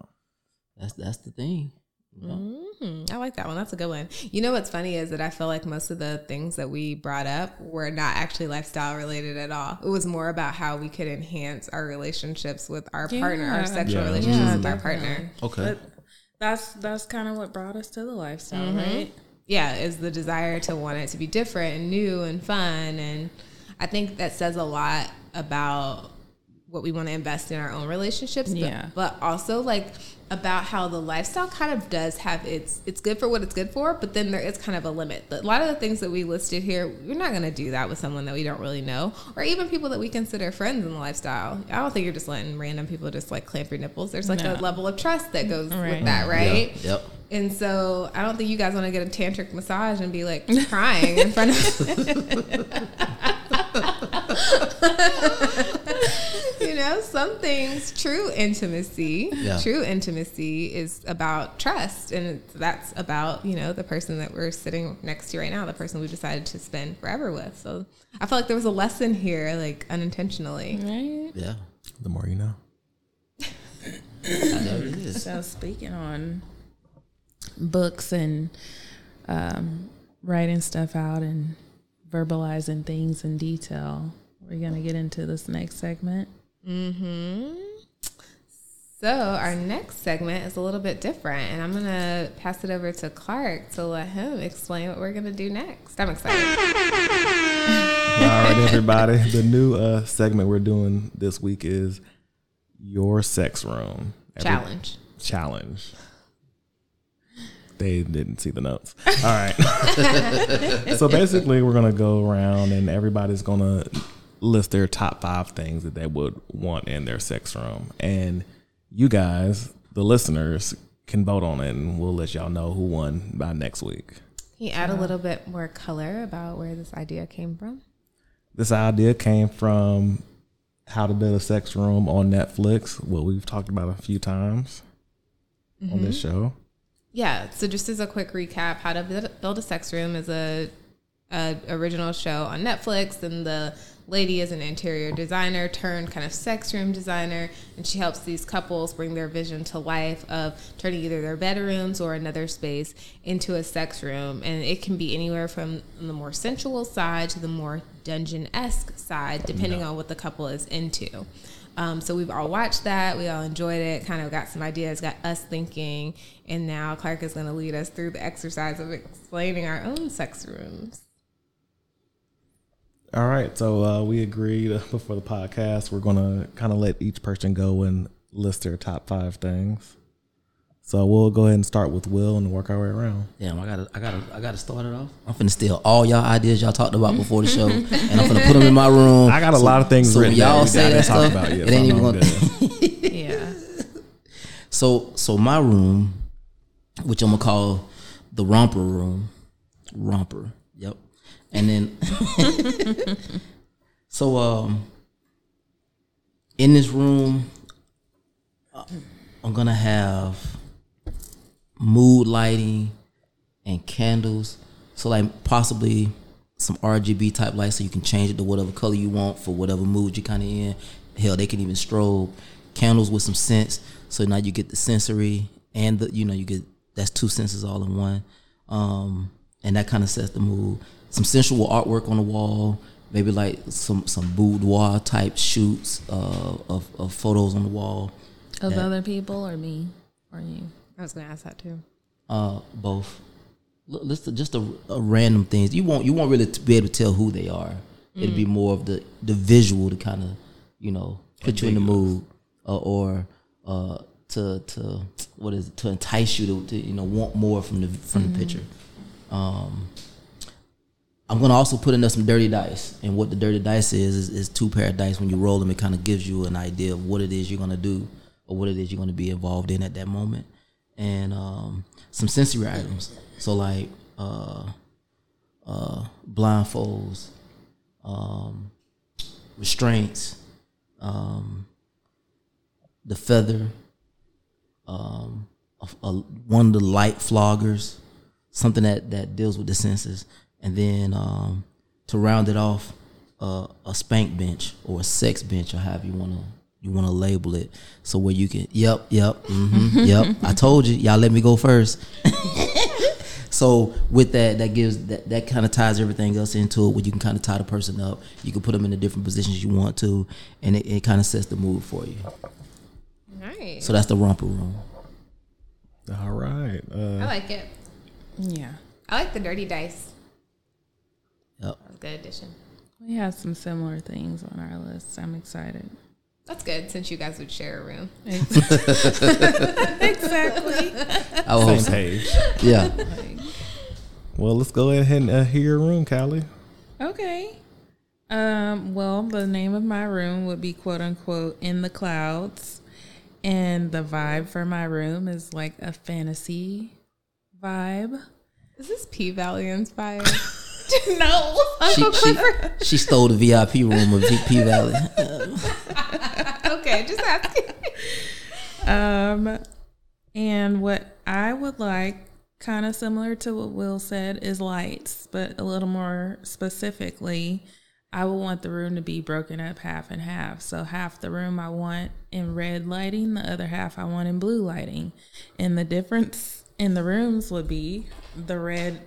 that's that's the thing. Mhm. I like that one. That's a good one. You know what's funny is that I feel like most of the things that we brought up were not actually lifestyle related at all. It was more about how we could enhance our relationships with our partner, our sexual Yeah. relationships Yeah, with our partner. Okay. But that's that's kind of what brought us to the lifestyle, Mm-hmm. right? yeah, is the desire to want it to be different and new and fun. And I think that says a lot about what we want to invest in our own relationships. But, Yeah. but also like about how the lifestyle kind of does have its it's good for what it's good for, but then there is kind of a limit. A lot of the things that we listed here, we're not gonna do that with someone that we don't really know. Or even people that we consider friends in the lifestyle. I don't think you're just letting random people just like clamp your nipples. There's like No. a level of trust that goes with that, right? Yep. yep. And so I don't think you guys want to get a tantric massage and be like crying in front of You know, some things true intimacy, Yeah. true intimacy is about trust and that's about, you know, the person that we're sitting next to right now, the person we decided to spend forever with. So I felt like there was a lesson here like unintentionally. Right. Yeah. The more you know. There it is. So speaking on books and um, writing stuff out and verbalizing things in detail, we're gonna get into this next segment. So our next segment is a little bit different, and I'm gonna pass it over to Clark to let him explain what we're gonna do next. I'm excited. All right, everybody. The new uh, segment we're doing this week is your sex room Every- Challenge. Challenge. They didn't see the notes. All right. so basically, we're gonna go around and everybody's gonna list their top five things that they would want in their sex room, and you guys, the listeners, can vote on it, and we'll let y'all know who won by next week. Can you add a little bit more color about where this idea came from? This idea came from How to Build a Sex Room on Netflix, what we've talked about a few times. on this mm-hmm. show. Yeah. So just as a quick recap, How to Build- Build a Sex Room is a, a original show on Netflix, and the lady is an interior designer turned kind of sex room designer, and she helps these couples bring their vision to life of turning either their bedrooms or another space into a sex room, and it can be anywhere from the more sensual side to the more dungeon esque side, depending on what the couple is into. Um, so we've all watched that. We all enjoyed it. Kind of got some ideas, got us thinking, and now Clark is going to lead us through the exercise of explaining our own sex rooms. All right, so uh, we agreed before the podcast we're gonna kind of let each person go and list their top five things. So we'll go ahead and start with Will and work our way around. Damn, I gotta, I gotta, I gotta start it off. I'm finna steal all y'all ideas y'all talked about before the show, and I'm finna put them in my room. I got a lot of things so written. y'all that say gotta that talk stuff, about. Yeah, it ain't I even gonna. Yeah. So, so my room, which I'm gonna call the romper room, romper. And then, so um, in this room, uh, I'm gonna have mood lighting and candles. So like possibly some RGB type lights so you can change it to whatever color you want for whatever mood you're kind of in. Hell, they can even strobe candles with some scents. So now you get the sensory and the you know you get that's two senses all in one, um, and that kind of sets the mood. Some sensual artwork on the wall, maybe like some some boudoir type shoots uh, of of photos on the wall. Of Yeah. other people or me or you? I was going to ask that too. Uh, both. L- List just a, a random things. You won't you won't really be able to tell who they are. It'll be more of the the visual to kind of you know put you in the mood, uh, or uh, to to what is it to entice you to, to you know want more from the from the picture. Um, I'm gonna also put in there some dirty dice, and what the dirty dice is is, is two pair of dice. When you roll them, it kind of gives you an idea of what it is you're gonna do or what it is you're gonna be involved in at that moment, and um, some sensory items. So like uh, uh, blindfolds, um, restraints, um, the feather, um, a, a, one of the light floggers, something that that deals with the senses, and then um, to round it off, uh, a spank bench or a sex bench or however you want to you want to label it. So where you can, yep, yep, hmm yep. I told you, y'all let me go first. So with that, that gives that that kind of ties everything else into it. Where you can kind of tie the person up, you can put them in the different positions you want to, and it, it kind of sets the mood for you. Nice. So that's the romper room. All right. Uh, I like it. Yeah. I like the dirty dice. Yep. That's a good addition. We have some similar things on our list. I'm excited. That's good since you guys would share a room. exactly. I will hope same page. Yeah. Well, let's go ahead and uh, hear your room, Callie. Okay. Um, well, the name of my room would be quote unquote in the clouds. And the vibe for my room is like a fantasy vibe. Is this P Valley inspired? No. She, Uncle she, Clifford. she stole the VIP room of P Valley. okay, just asking. Um, and what I would like, kind of similar to what Will said, is lights, but a little more specifically, I would want the room to be broken up half and half. So half the room I want in red lighting, the other half I want in blue lighting. And the difference in the rooms would be the red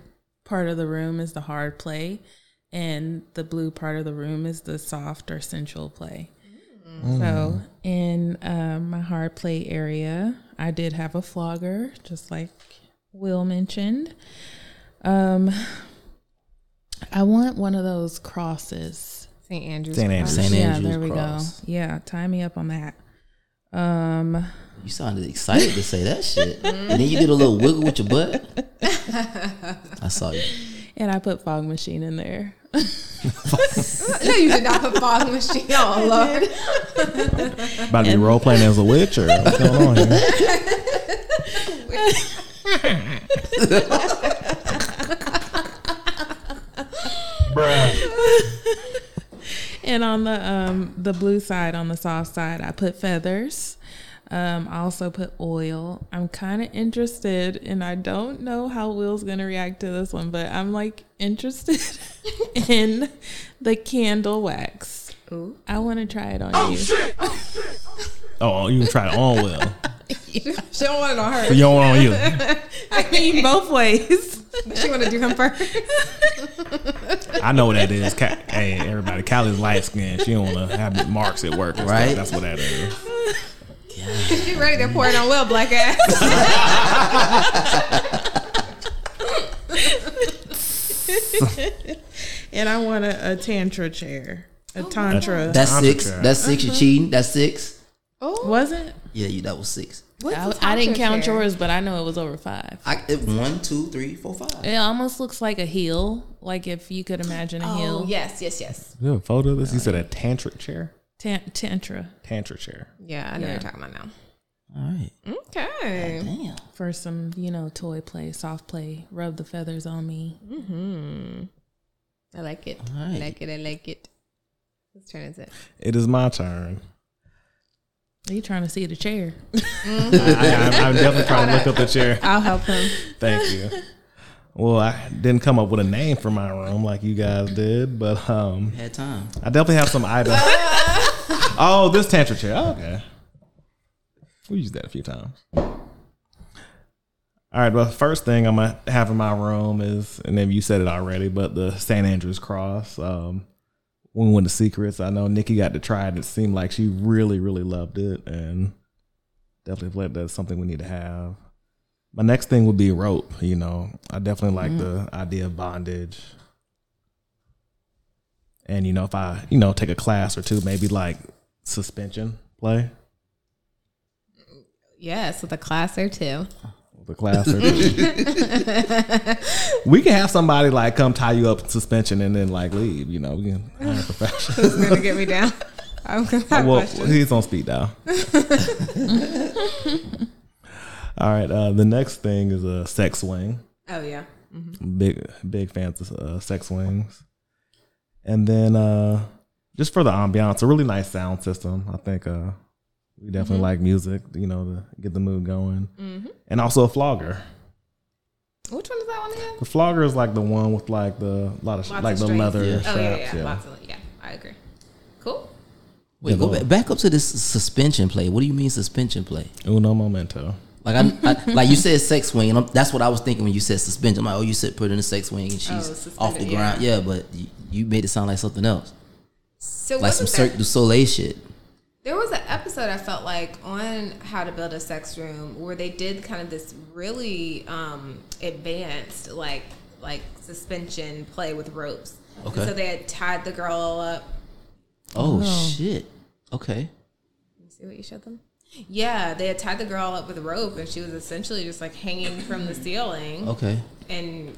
part of the room is the hard play, and the blue part of the room is the soft or sensual play. So in um, my hard play area, I did have a flogger, just like Will mentioned. Um, I want one of those crosses. St. Andrew's. St. Andrew's. Cross. St. yeah, there we cross. go. Yeah, tie me up on that. Um, You sounded excited to say that shit, and then you did a little wiggle with your butt. I saw you. and I put fog machine in there. no, you did not put fog machine. Oh Lord. About to be role playing as a witch or what's going on here? And on the um the blue side, on the soft side, I put feathers. Um, I also put oil. I'm kind of interested, and I don't know how Will's gonna react to this one, but I'm like interested in the candle wax. Ooh. I want to try it on you. Oh, you can try it on Will. she don't want it on her. You don't want on you. I mean, both ways. She want to do him first. I know what that is. Ca- hey, everybody, Callie's light skin. She don't want to have marks at work. and stuff. Right. That's what that is. She ready to pour it on Will, black ass. And I want a, a tantra chair, a oh, tantra. That's six. That's 6 You're cheating. That's six. Oh, was it? Yeah, you. That was six. What's I, I didn't count chair? yours, but I know it was over five. I it, one, two, three, four, five. It almost looks like a heel, like if you could imagine a Oh, heel. yes, yes, yes. You have a photo of this? You said a tantric chair? Tan- tantra Tantra chair. Yeah, I know Yeah. what you're talking about now. All right. Okay. Damn. for some, you know, toy play, soft play. Rub the feathers on me. Mm-hmm. I like it. All I like it. I like it. Whose turn is it? It is my turn. Are you trying to see the chair? I, I, I'm definitely trying to look up the chair. I'll help him. Thank you. Well, I didn't come up with a name for my room like you guys did, but um, Had time. I definitely have some items. oh, this tantra chair. Oh, okay. We used that a few times. All right. Well, the first thing I'm gonna have in my room is, and then you said it already, but the St. Andrew's cross. Um, when we went to Secrets, I know Nicki got to try it. It seemed like she really, really loved it, and definitely like that's something we need to have. My next thing would be rope. You know, I definitely like mm-hmm. the idea of bondage. And you know, if I you know take a class or two, maybe like suspension play, Yes, with a class or two. The class we can have somebody like come tie you up in suspension and then like leave. You know, we can hire. Who's gonna get me down? I'm gonna have well, questions. he's on speed dial. All right. Uh, the next thing is a sex swing. Oh yeah. Big big fans of uh, sex swings. And then uh, just for the ambiance, a really nice sound system. I think uh, we definitely mm-hmm. like music. You know, to get the mood going. Mm-hmm. And also a flogger. Which one is that one again? The flogger is like the one with like the lot of Lots like of the leather Yeah. Oh, straps. Oh yeah, yeah, yeah. Lots of yeah. I agree. Cool. Wait, go go back, back up to this suspension play. What do you mean suspension play? Uno momento. Like I, I like you said sex swing, and I'm, that's what I was thinking when you said suspension. I'm like, oh, you said put her in a sex swing and she's Oh, off the ground. Yeah, but you, you made it sound like something else, So like some wasn't Cirque du Soleil shit. There was an episode I felt like on how to build a sex room where they did kind of this really um, advanced like like suspension play with ropes. And Okay. So they had tied the girl up. Oh, shit. Okay. Let me see what you showed them. Yeah, they had tied the girl up with a rope, and she was essentially just like hanging from the ceiling. Okay. and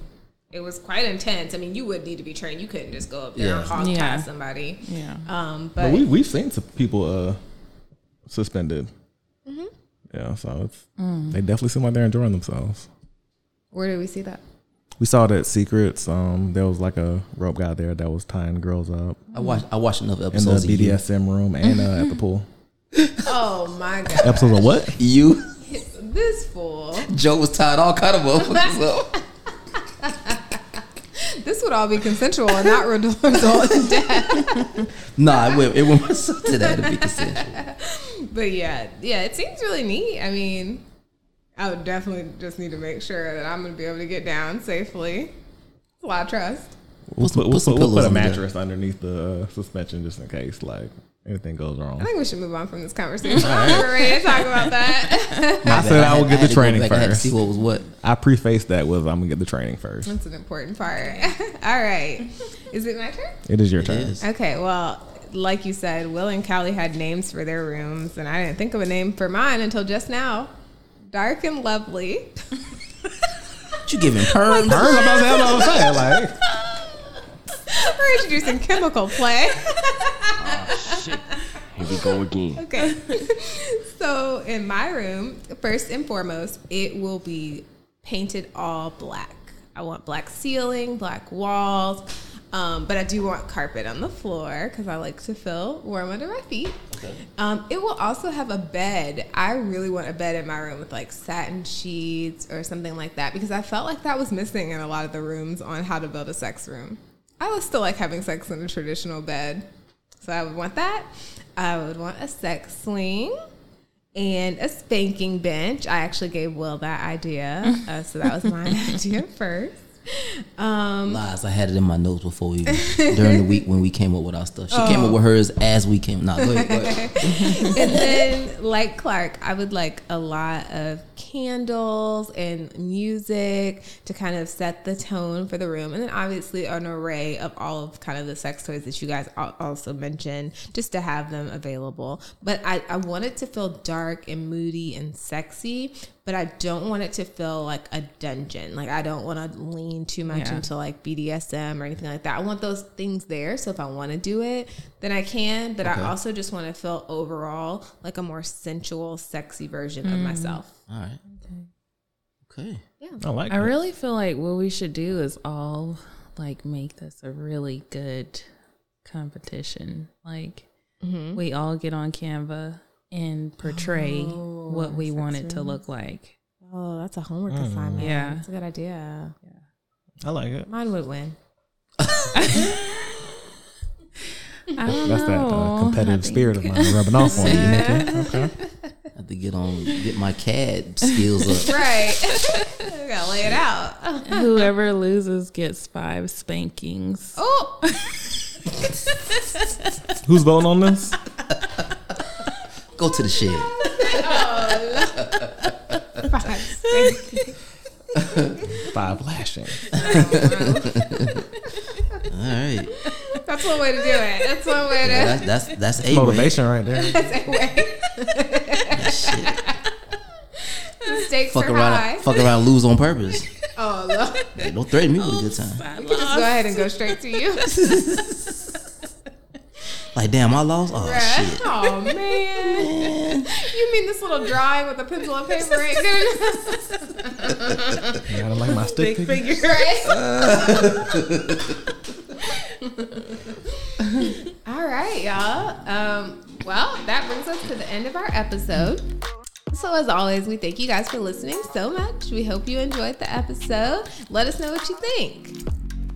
it was quite intense. I mean, you would need to be trained. You couldn't just go up there Yeah. and hog Yeah. tie somebody. Yeah. Um, But but, we we've seen some people uh suspended. Mm-hmm. Yeah, so it's Mm. they definitely seem like they're enjoying themselves. where did we see that? We saw that secrets. Um, there was like a rope guy there that was tying girls up I watched. I watched another episode in the episodes. you. BDSM room and uh, at the pool. Oh my god! Episodes of what? You, this fool. Joe was tied all kind of motherfuckers up. This would all be consensual and not result in death. Nah, it went. It went to that to be consensual. But yeah, yeah, it seems really neat. I mean, I would definitely just need to make sure that I'm going to be able to get down safely. It's a lot of trust. We'll some- put, we'll put some we'll put a under there. mattress underneath the uh, suspension just in case like anything goes wrong. I think we should move on from this conversation. We're ready to talk about that. I said I would get the had to go training back. I first. see what was what. I prefaced that with I'm gonna get the training first. That's an important part. All right. Is it my turn? It is your It turn. is. Okay, well, like you said, Will and Callie had names for their rooms, and I didn't think of a name for mine until just now. Dark and lovely. What you giving perms? Burns, I'm about to say, I'm about to say, like We're introducing chemical play. Oh, shit. Here we go again. okay. so in my room, first and foremost, it will be painted all black. I want black ceiling, black walls. Um, but I do want carpet on the floor because I like to feel warm under my feet. Okay. Um, it will also have a bed. I really want a bed in my room with like satin sheets or something like that because I felt like that was missing in a lot of the rooms on how to build a sex room. I was still like having sex in a traditional bed. So I would want that. I would want a sex swing and a spanking bench. I actually gave Will that idea. Uh, so that was my idea first. Um, Lies. I had it in my notes before we during the week when we came up with our stuff. She came up with hers as we came. Nah, go ahead. Go ahead. and then, like Clark, I would like a lot of candles and music to kind of set the tone for the room. And then, obviously, an array of all of kind of the sex toys that you guys also mentioned, just to have them available. But I, I want it to feel dark and moody and sexy, but I don't want it to feel like a dungeon. Like, I don't want to lean too much Yeah. into like BDSM or anything like that. I want those things there. So if I want to do it, then I can. But I also just want to feel overall like a more sensual, sexy version of mm. myself. All right. Okay. okay. Yeah. I like I it. really feel like what we should do is all like make this a really good competition. Like mm-hmm. we all get on Canva and portray what we want it to look like. Oh, that's a homework assignment. Yeah. That's a good idea. Yeah, I like it. Mine would win. I don't That's that uh, competitive I spirit of mine rubbing off on you, Okay. I have to get on get my CAD skills up. Right. I gotta lay it out. Whoever loses gets five spankings. Oh, Who's voting on this? Go to the shed. Five lashing. All right. that's one way to do it. That's one way to. Yeah, that's that's that's a way. Motivation right there. That's a way. Shit. The stakes Fuck are around, high. fuck around, lose on purpose. Oh, look. Hey, don't threaten me with a good time. You can just go ahead and go straight to you. Like, damn, I lost. Oh shit. Oh man. You mean this little drawing with a pencil and paper ain't good enough? I don't like my stick figure. Right? All right, y'all. Um, well, that brings us to the end of our episode. So, as always, we thank you guys for listening so much. We hope you enjoyed the episode. Let us know what you think.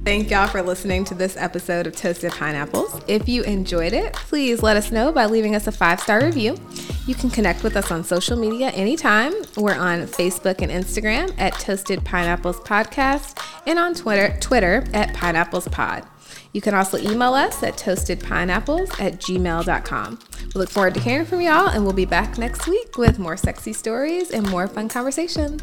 Thank y'all for listening to this episode of Toasted Pineapples. If you enjoyed it, please let us know by leaving us a five star review. You can connect with us on social media anytime. We're on Facebook and Instagram at Toasted Pineapples Podcast and on Twitter, Twitter at Pineapples Pod. You can also email us at toastedpineapples at gmail.com. We look forward to hearing from y'all, and we'll be back next week with more sexy stories and more fun conversations.